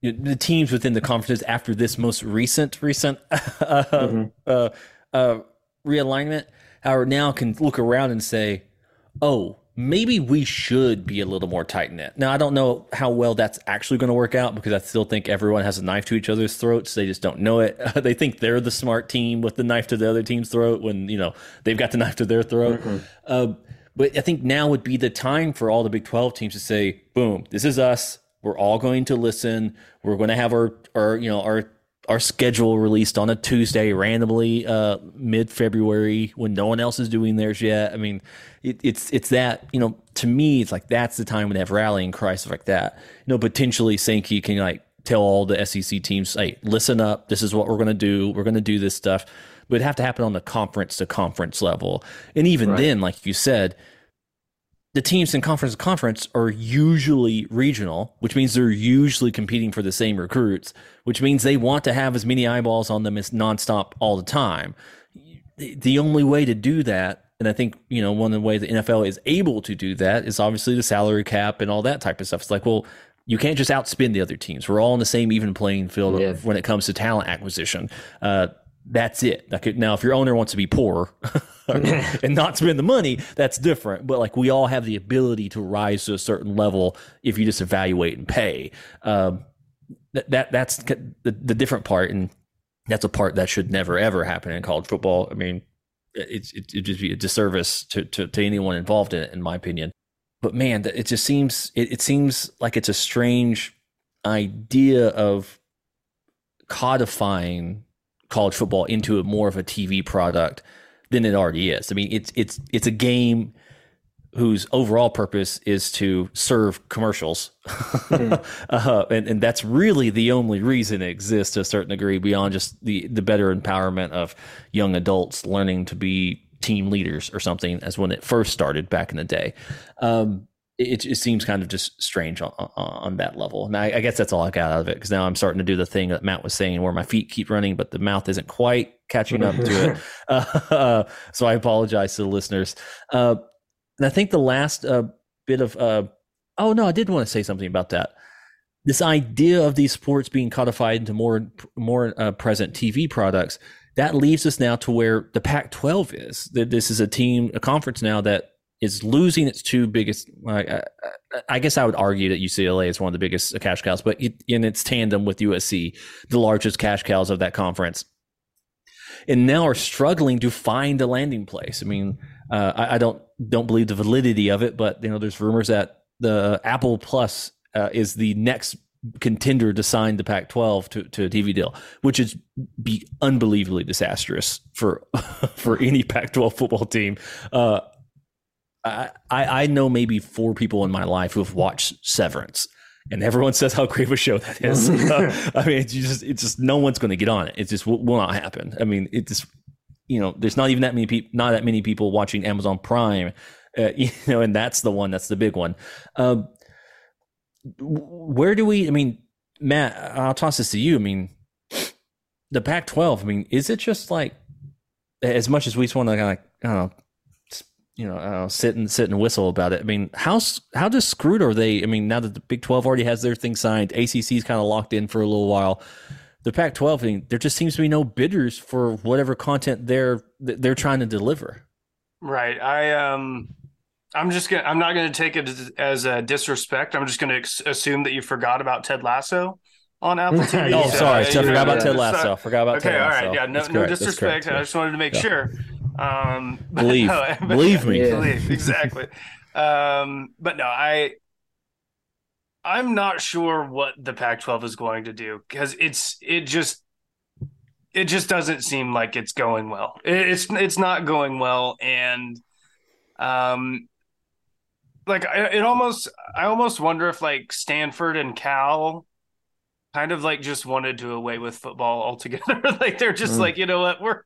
the teams within the conferences after this most recent recent uh, mm-hmm. uh, uh, realignment are now can look around and say oh, maybe we should be a little more tight knit. Now, I don't know how well that's actually going to work out because I still think everyone has a knife to each other's throats. They just don't know it. they think they're the smart team with the knife to the other team's throat when, you know, they've got the knife to their throat. Mm-hmm. But I think now would be the time for all the Big 12 teams to say, boom, this is us. We're all going to listen. We're going to have our, our you know, our our schedule released on a Tuesday randomly uh, mid February when no one else is doing theirs yet. I mean, it, it's it's that you know to me it's like that's the time when they have rallying cries like that. You know, potentially Sankey can like tell all the SEC teams, hey, listen up, this is what we're going to do. We're going to do this stuff, but it'd have to happen on the conference to conference level, and even right. then, like you said the teams in conference to conference are usually regional, which means they're usually competing for the same recruits, which means they want to have as many eyeballs on them as nonstop all the time. The only way to do that, and I think, you know, one of the ways the NFL is able to do that is obviously the salary cap and all that type of stuff. It's like, well, you can't just outspend the other teams. We're all on the same even playing field yeah. when it comes to talent acquisition. Uh, that's it. Like now, if your owner wants to be poor and not spend the money, that's different. But like we all have the ability to rise to a certain level if you just evaluate and pay. Um, that, that that's the, the different part, and that's a part that should never ever happen in college football. I mean, it's it, it just be a disservice to, to, to anyone involved in it, in my opinion. But man, it just seems it, it seems like it's a strange idea of codifying college football into a more of a TV product than it already is. I mean, it's it's it's a game whose overall purpose is to serve commercials, mm. uh, and and that's really the only reason it exists to a certain degree beyond just the the better empowerment of young adults learning to be team leaders or something as when it first started back in the day. Um, it, it seems kind of just strange on, on that level. And I, I, guess that's all I got out of it because now I'm starting to do the thing that Matt was saying where my feet keep running, but the mouth isn't quite catching up to it. Uh, so I apologize to the listeners. Uh, and I think the last uh, bit of, uh, oh no, I did want to say something about that. This idea of these sports being codified into more more uh, present TV products that leaves us now to where the Pac-12 is. That this is a team, a conference now that is losing its two biggest. Uh, I guess I would argue that UCLA is one of the biggest cash cows, but it, in its tandem with USC, the largest cash cows of that conference, and now are struggling to find a landing place. I mean, uh, I, I, don't don't believe the validity of it, but you know, there's rumors that the Apple Plus uh, is the next contender to sign the Pac-12 to, to a TV deal, which is be unbelievably disastrous for for any Pac-12 football team. Uh, I, I know maybe four people in my life who have watched Severance, and everyone says how great of a show that is. uh, I mean, it's just it's just no one's going to get on it. It just will, will, not happen. I mean, it just you know, there's not even that many people, not that many people watching Amazon Prime, uh, you know, and that's the one that's the big one. Uh, where do we? I mean, Matt, I'll toss this to you. I mean, the Pac-12. I mean, is it just like as much as we just want to kind of I don't know you know, uh, sit and sit and whistle about it. I mean, how how just screwed are they? I mean, now that the Big Twelve already has their thing signed, ACC's kind of locked in for a little while. The Pac twelve, mean, there just seems to be no bidders for whatever content they're they're trying to deliver. Right. I um, I'm just gonna. I'm not gonna take it as, as a disrespect. I'm just gonna ex- assume that you forgot about Ted Lasso on Apple TV. oh, sorry, so I forgot about Ted Lasso. Forgot about okay, Ted Lasso. Okay, all right, yeah, no, no disrespect. I just wanted to make yeah. sure. Um, believe, no, believe me, yeah. believe exactly. um, but no, I, I'm not sure what the Pac-12 is going to do because it's it just it just doesn't seem like it's going well. It's it's not going well, and um, like it almost I almost wonder if like Stanford and Cal kind of like just wanted to away with football altogether. like they're just mm. like, you know what, we're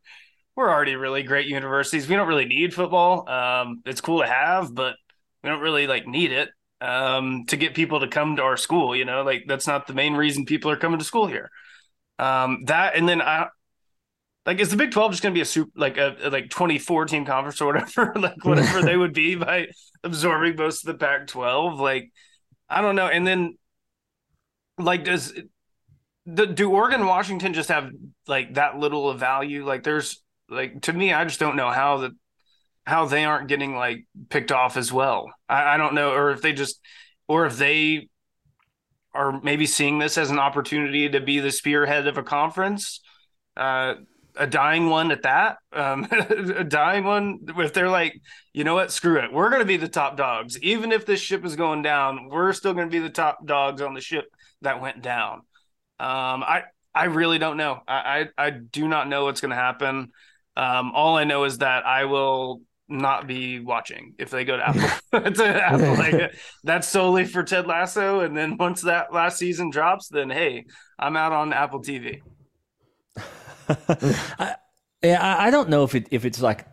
we're already really great universities. We don't really need football. Um, it's cool to have, but we don't really like need it um, to get people to come to our school. You know, like that's not the main reason people are coming to school here. Um, that and then I like is the Big Twelve just going to be a super like a, a like twenty four team conference or whatever, like whatever they would be by absorbing most of the Pac twelve? Like I don't know. And then like does the, do Oregon Washington just have like that little of value? Like there's like to me, I just don't know how that how they aren't getting like picked off as well. I, I don't know, or if they just or if they are maybe seeing this as an opportunity to be the spearhead of a conference, uh, a dying one at that, um, a dying one. If they're like, you know what, screw it, we're going to be the top dogs, even if this ship is going down, we're still going to be the top dogs on the ship that went down. Um, I I really don't know. I I, I do not know what's going to happen. Um, all I know is that I will not be watching if they go to Apple. to Apple. Like, that's solely for Ted Lasso. And then once that last season drops, then hey, I'm out on Apple TV. I, yeah, I don't know if it if it's like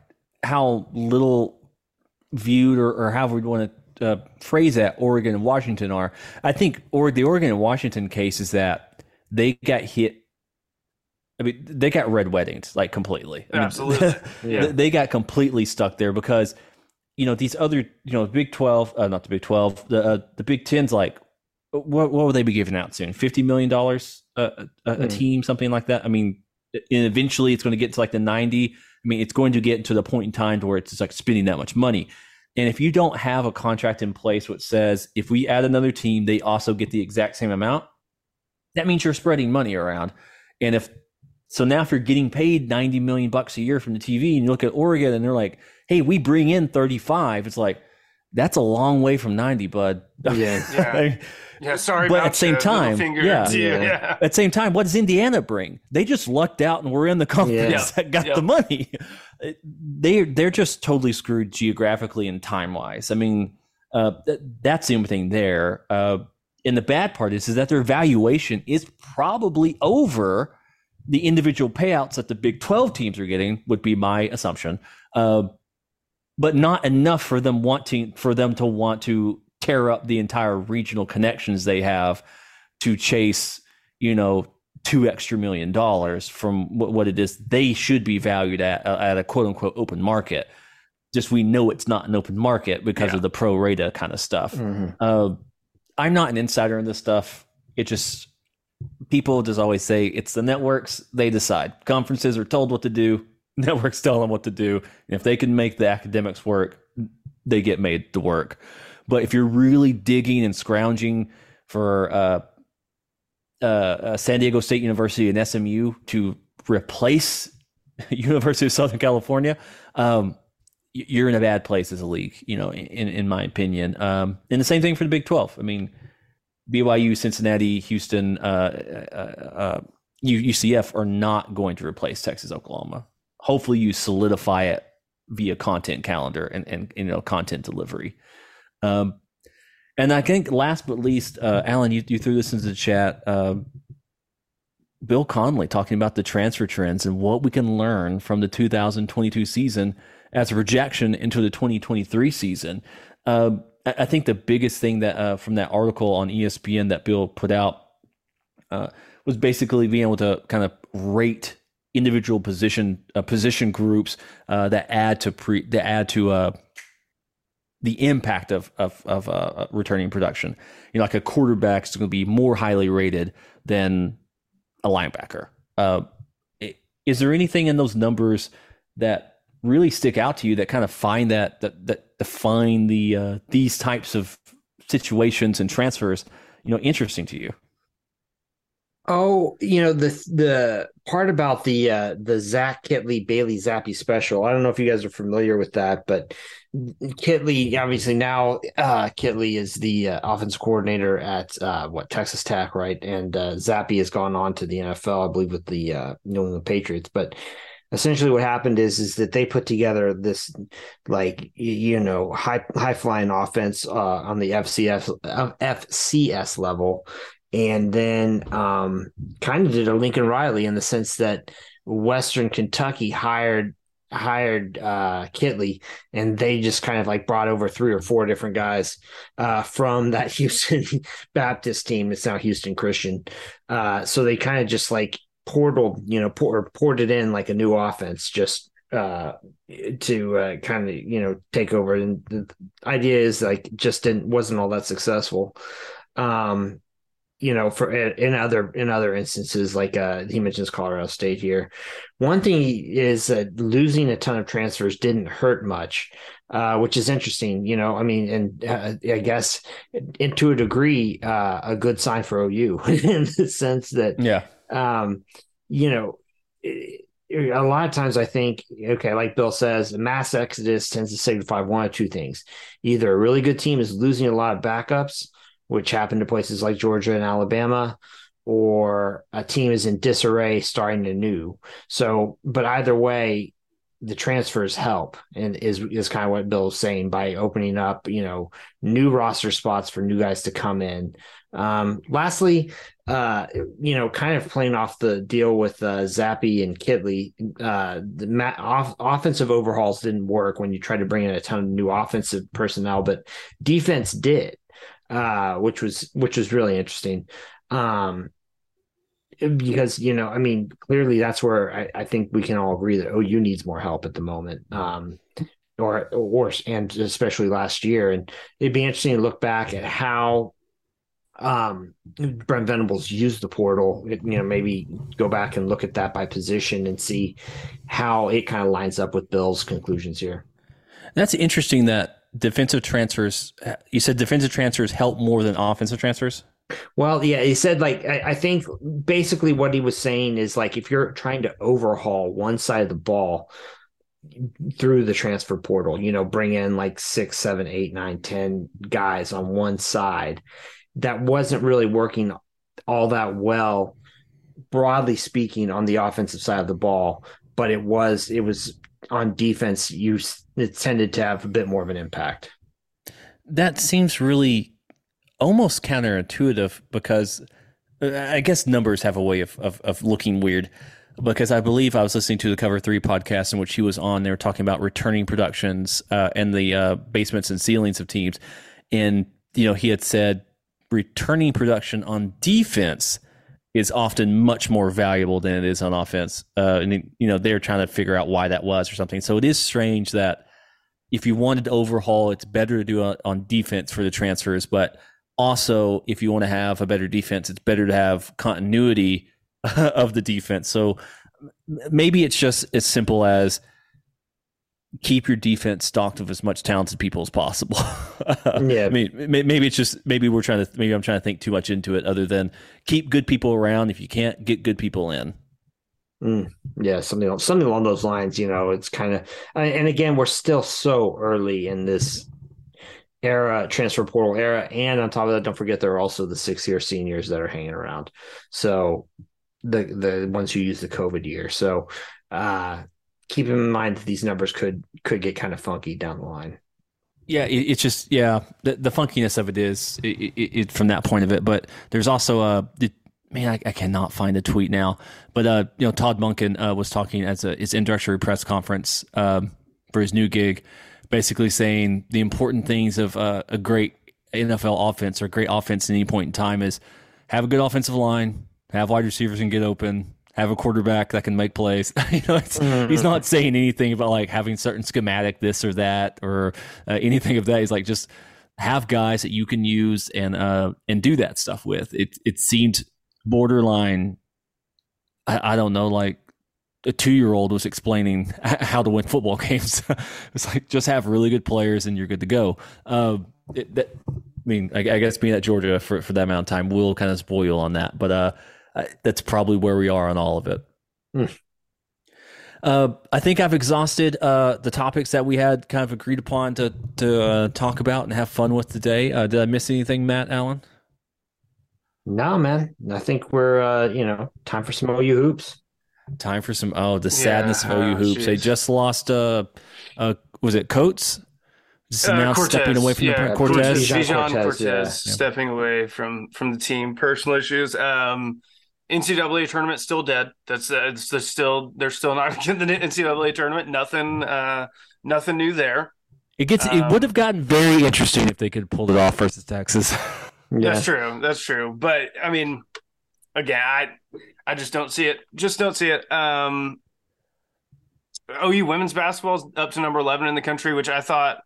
how little viewed or, or however we'd want to uh, phrase that Oregon and Washington are. I think or the Oregon and Washington case is that they got hit I mean, they got red weddings like completely. I mean, Absolutely, yeah. they got completely stuck there because you know these other you know Big Twelve, uh, not the Big Twelve, the uh, the Big Ten's like what what will they be giving out soon? Fifty million dollars a, a, mm. team, something like that. I mean, and eventually it's going to get to like the ninety. I mean, it's going to get to the point in time to where it's like spending that much money. And if you don't have a contract in place which says if we add another team, they also get the exact same amount, that means you're spreading money around. And if so now if you're getting paid 90 million bucks a year from the TV and you look at Oregon and they're like, hey, we bring in 35, it's like, that's a long way from 90, bud. Yeah. yeah. yeah. Sorry. But at the same time, yeah, yeah. yeah. At the same time, what does Indiana bring? They just lucked out and we're in the conference yeah. that got the money. They, they're just totally screwed geographically and time wise. I mean, uh, th- that's the only thing there. Uh, and the bad part is, is that their valuation is probably over the individual payouts that the Big 12 teams are getting would be my assumption. Uh, but not enough for them wanting for them to want to tear up the entire regional connections they have to chase, you know, two extra million dollars from what, what it is they should be valued at uh, at a quote unquote open market. Just we know it's not an open market because yeah. of the pro rata kind of stuff. Mm-hmm. Uh, I'm not an insider in this stuff. It just people just always say it's the networks, they decide. Conferences are told what to do, networks tell them what to do. And if they can make the academics work, they get made to work. But if you're really digging and scrounging for uh, uh, uh, San Diego State University and SMU to replace University of Southern California, um, you're in a bad place as a league, you know, in, in my opinion. Um, and the same thing for the Big 12. I mean, BYU, Cincinnati, Houston, uh, uh, uh, UCF are not going to replace Texas, Oklahoma. Hopefully, you solidify it via content calendar and, and you know content delivery. Um, and I think last but least, uh, Alan, you, you threw this into the chat. Um, Bill Connelly talking about the transfer trends and what we can learn from the 2022 season as a projection into the 2023 season. Uh, I think the biggest thing that uh, from that article on ESPN that Bill put out uh, was basically being able to kind of rate individual position uh, position groups uh, that add to pre that add to uh, the impact of of, of uh, returning production. You know, like a quarterback is going to be more highly rated than a linebacker. is there anything in those numbers that really stick out to you that kind of find that that that define the uh, these types of situations and transfers you know interesting to you? Oh you know the the part about the uh the zach kittley bailey zappe special i don't know if you guys are familiar with that but kittley obviously now uh kittley is the uh, offense coordinator at uh what texas tech right? And uh zappe has gone on to the nfl i believe with the uh new england patriots. But essentially what happened is is that they put together this like you know high high flying offense uh, on the FCS FCS level and then um, kind of did a Lincoln Riley in the sense that Western Kentucky hired hired uh Kittley and they just kind of like brought over three or four different guys uh from that Houston Baptist team. It's now Houston Christian. Uh so they kind of just like portal, you know, pour, poured in like a new offense just uh to uh, kind of you know take over. And the idea is like just didn't wasn't all that successful. Um you know for in other in other instances like uh he mentions colorado state here one thing is that losing a ton of transfers didn't hurt much uh which is interesting you know i mean and uh, i guess in, to a degree uh a good sign for ou in the sense that yeah um you know it, a lot of times I think, okay, like Bill says, mass exodus tends to signify one of two things. Either a really good team is losing a lot of backups, which happen to places like Georgia and Alabama, or a team is in disarray starting anew. So, but either way, the transfers help and is is kind of what Bill's saying by opening up, you know, new roster spots for new guys to come in. Um, lastly, uh, you know, kind of playing off the deal with uh, Zappe and Kittley, uh, the ma- off- offensive overhauls didn't work when you tried to bring in a ton of new offensive personnel, but defense did, uh, which was which was really interesting. Um, because you know, I mean, clearly that's where I, I, think we can all agree that OU needs more help at the moment. Um, or or and especially last year, and it'd be interesting to look back at how um, Brent Venables used the portal. It, you know, maybe go back and look at that by position and see how it kind of lines up with Bill's conclusions here. That's interesting that defensive transfers. You said defensive transfers help more than offensive transfers. Well, yeah, he said like I, I think basically what he was saying is like if you're trying to overhaul one side of the ball, through the transfer portal, you know, bring in like six, seven, eight, nine, ten guys on one side that wasn't really working all that well, broadly speaking, on the offensive side of the ball. But it was it was on defense. You tended to have a bit more of an impact. That seems really almost counterintuitive because uh, I guess numbers have a way of, of, of looking weird. Because I believe I was listening to the Cover Three podcast in which he was on. They were talking about returning productions uh, and the uh, basements and ceilings of teams, and you know he had said returning production on defense is often much more valuable than it is on offense. Uh, and you know they're trying to figure out why that was or something. So it is strange that if you wanted to overhaul, it's better to do it on defense for the transfers. But also, if you want to have a better defense, it's better to have continuity of the defense. So maybe it's just as simple as keep your defense stocked of as much talented people as possible. yeah. I mean, maybe it's just, maybe we're trying to, maybe I'm trying to think too much into it other than keep good people around. If you can't get good people in. Mm, yeah, something something along those lines. You know, it's kind of, and again, we're still so early in this era, transfer portal era, and on top of that, don't forget there are also the six year seniors that are hanging around. So the the ones who use the COVID year. So uh keep in mind that these numbers could could get kind of funky down the line. Yeah, it, it's just yeah, the, the funkiness of it is it, it, from that point of it. But there's also a man, I, I, cannot find the tweet now, but uh, you know, Todd Monken uh, was talking as a his introductory press conference um, for his new gig, basically saying the important things of uh, a great NFL offense or great offense at any point in time is have a good offensive line, have wide receivers and get open, have a quarterback that can make plays. you know, mm-hmm. he's not saying anything about like having certain schematic this or that or uh, anything of that. He's like just have guys that you can use and uh and do that stuff with. It it seemed borderline. I, I don't know, like a two year old was explaining how to win football games. it's like just have really good players and you're good to go. Uh, it, that, I mean, I, I, guess being at Georgia for, for that amount of time will kind of spoil on that, but uh, that's probably where we are on all of it. Mm. Uh, I think I've exhausted uh, the topics that we had kind of agreed upon to to uh, talk about and have fun with today. Uh, did I miss anything, Matt Allen? No, man. I think we're uh, you know time for some OU hoops. Time for some oh the sadness yeah, of OU hoops. Geez. They just lost uh, uh was it Coates? Just uh, Cortez, stepping away from yeah, the Cortez. Bijan Cortez, Cortez yeah. stepping away from from the team. Personal issues. Um, NCAA tournament still dead. That's uh, it's the still they're still not in the NCAA tournament. Nothing, uh, nothing new there. It gets. it Um, would have gotten very interesting if they could have pulled it off versus Texas. Yeah. That's true. That's true. But I mean, again, I I just don't see it. Just don't see it. Um, OU women's basketball is up to number eleven in the country, which I thought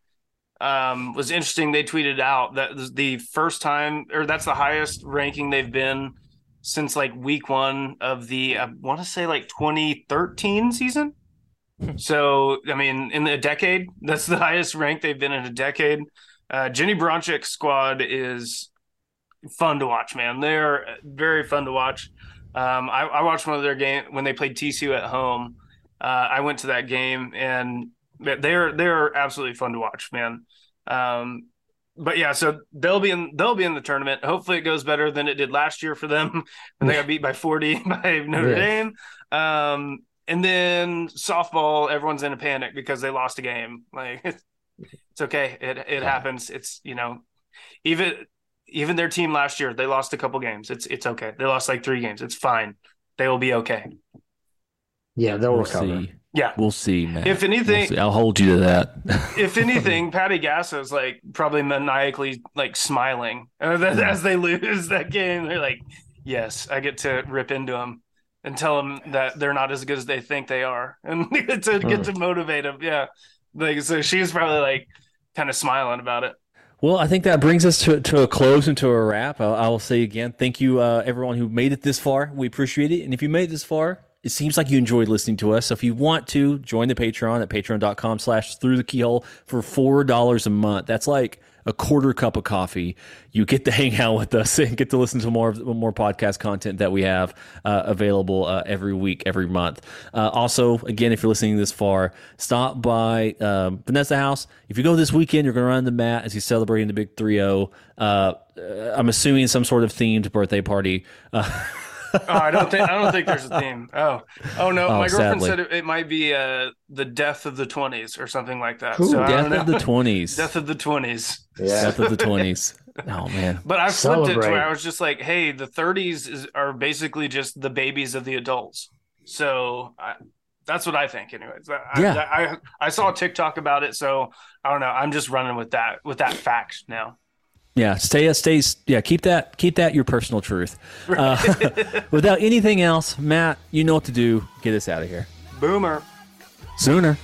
um, was interesting. They tweeted out that the first time, or that's the highest ranking they've been since like week one of the I want to say like 2013 season. So I mean, in a decade, that's the highest rank they've been in a decade. Uh, Jennie Baranczyk's squad is fun to watch, man. They're very fun to watch. Um, I, I watched one of their game when they played TCU at home. Uh, I went to that game and they're they're absolutely fun to watch, man. Um, but yeah, so they'll be in they'll be in the tournament. Hopefully, it goes better than it did last year for them when they got beat by forty by Notre Yeah. Dame. Um, and then softball, everyone's in a panic because they lost a game. Like it's okay, it it happens. It's you know even even their team last year they lost a couple games. It's it's okay. They lost like three games. It's fine. They will be okay. Yeah, they'll We'll recover. see. Yeah. We'll see, man. If anything- We'll. I'll hold you to that. if anything, Patty Gasso's like probably maniacally like smiling Uh, as they lose that game. They're like, "Yes, I get to rip into them and tell them that they're not as good as they think they are, and to get to motivate them." Yeah, like so she's probably like kind of smiling about it. Well, I think that brings us to, to a close and to a wrap. I, I will say again, thank you, uh, everyone who made it this far. We appreciate it. And if you made it this far, it seems like you enjoyed listening to us. So if you want to join the Patreon at patreon.com slash through the keyhole for $4 a month, that's like a quarter cup of coffee. You get to hang out with us and get to listen to more more podcast content that we have uh, available uh, every week, every month. Uh, also, again, if you're listening this far, stop by um, Vanessa House. If you go this weekend, you're going to run the mat as he's celebrating the big 3-0. Uh, I'm assuming some sort of themed birthday party. Oh, I don't think I don't think there's a theme. Oh, oh no, Oh, my girlfriend sadly. said it, it might be uh the death of the twenties or something like that. Ooh, so I don't death of the 20s. death of the twenties. Yeah. Death of the 20s. Oh, man. But I flipped it to where I was just like, hey, the 30s is, are basically just the babies of the adults. So I, that's what I think, anyways. I, Yeah. I, I I saw a TikTok about it, so I don't know. I'm just running with that with that fact now. Yeah, stay, stay, yeah. Keep that, keep that your personal truth. Uh, without anything else, Matt, you know what to do. Get us out of here Boomer. sooner.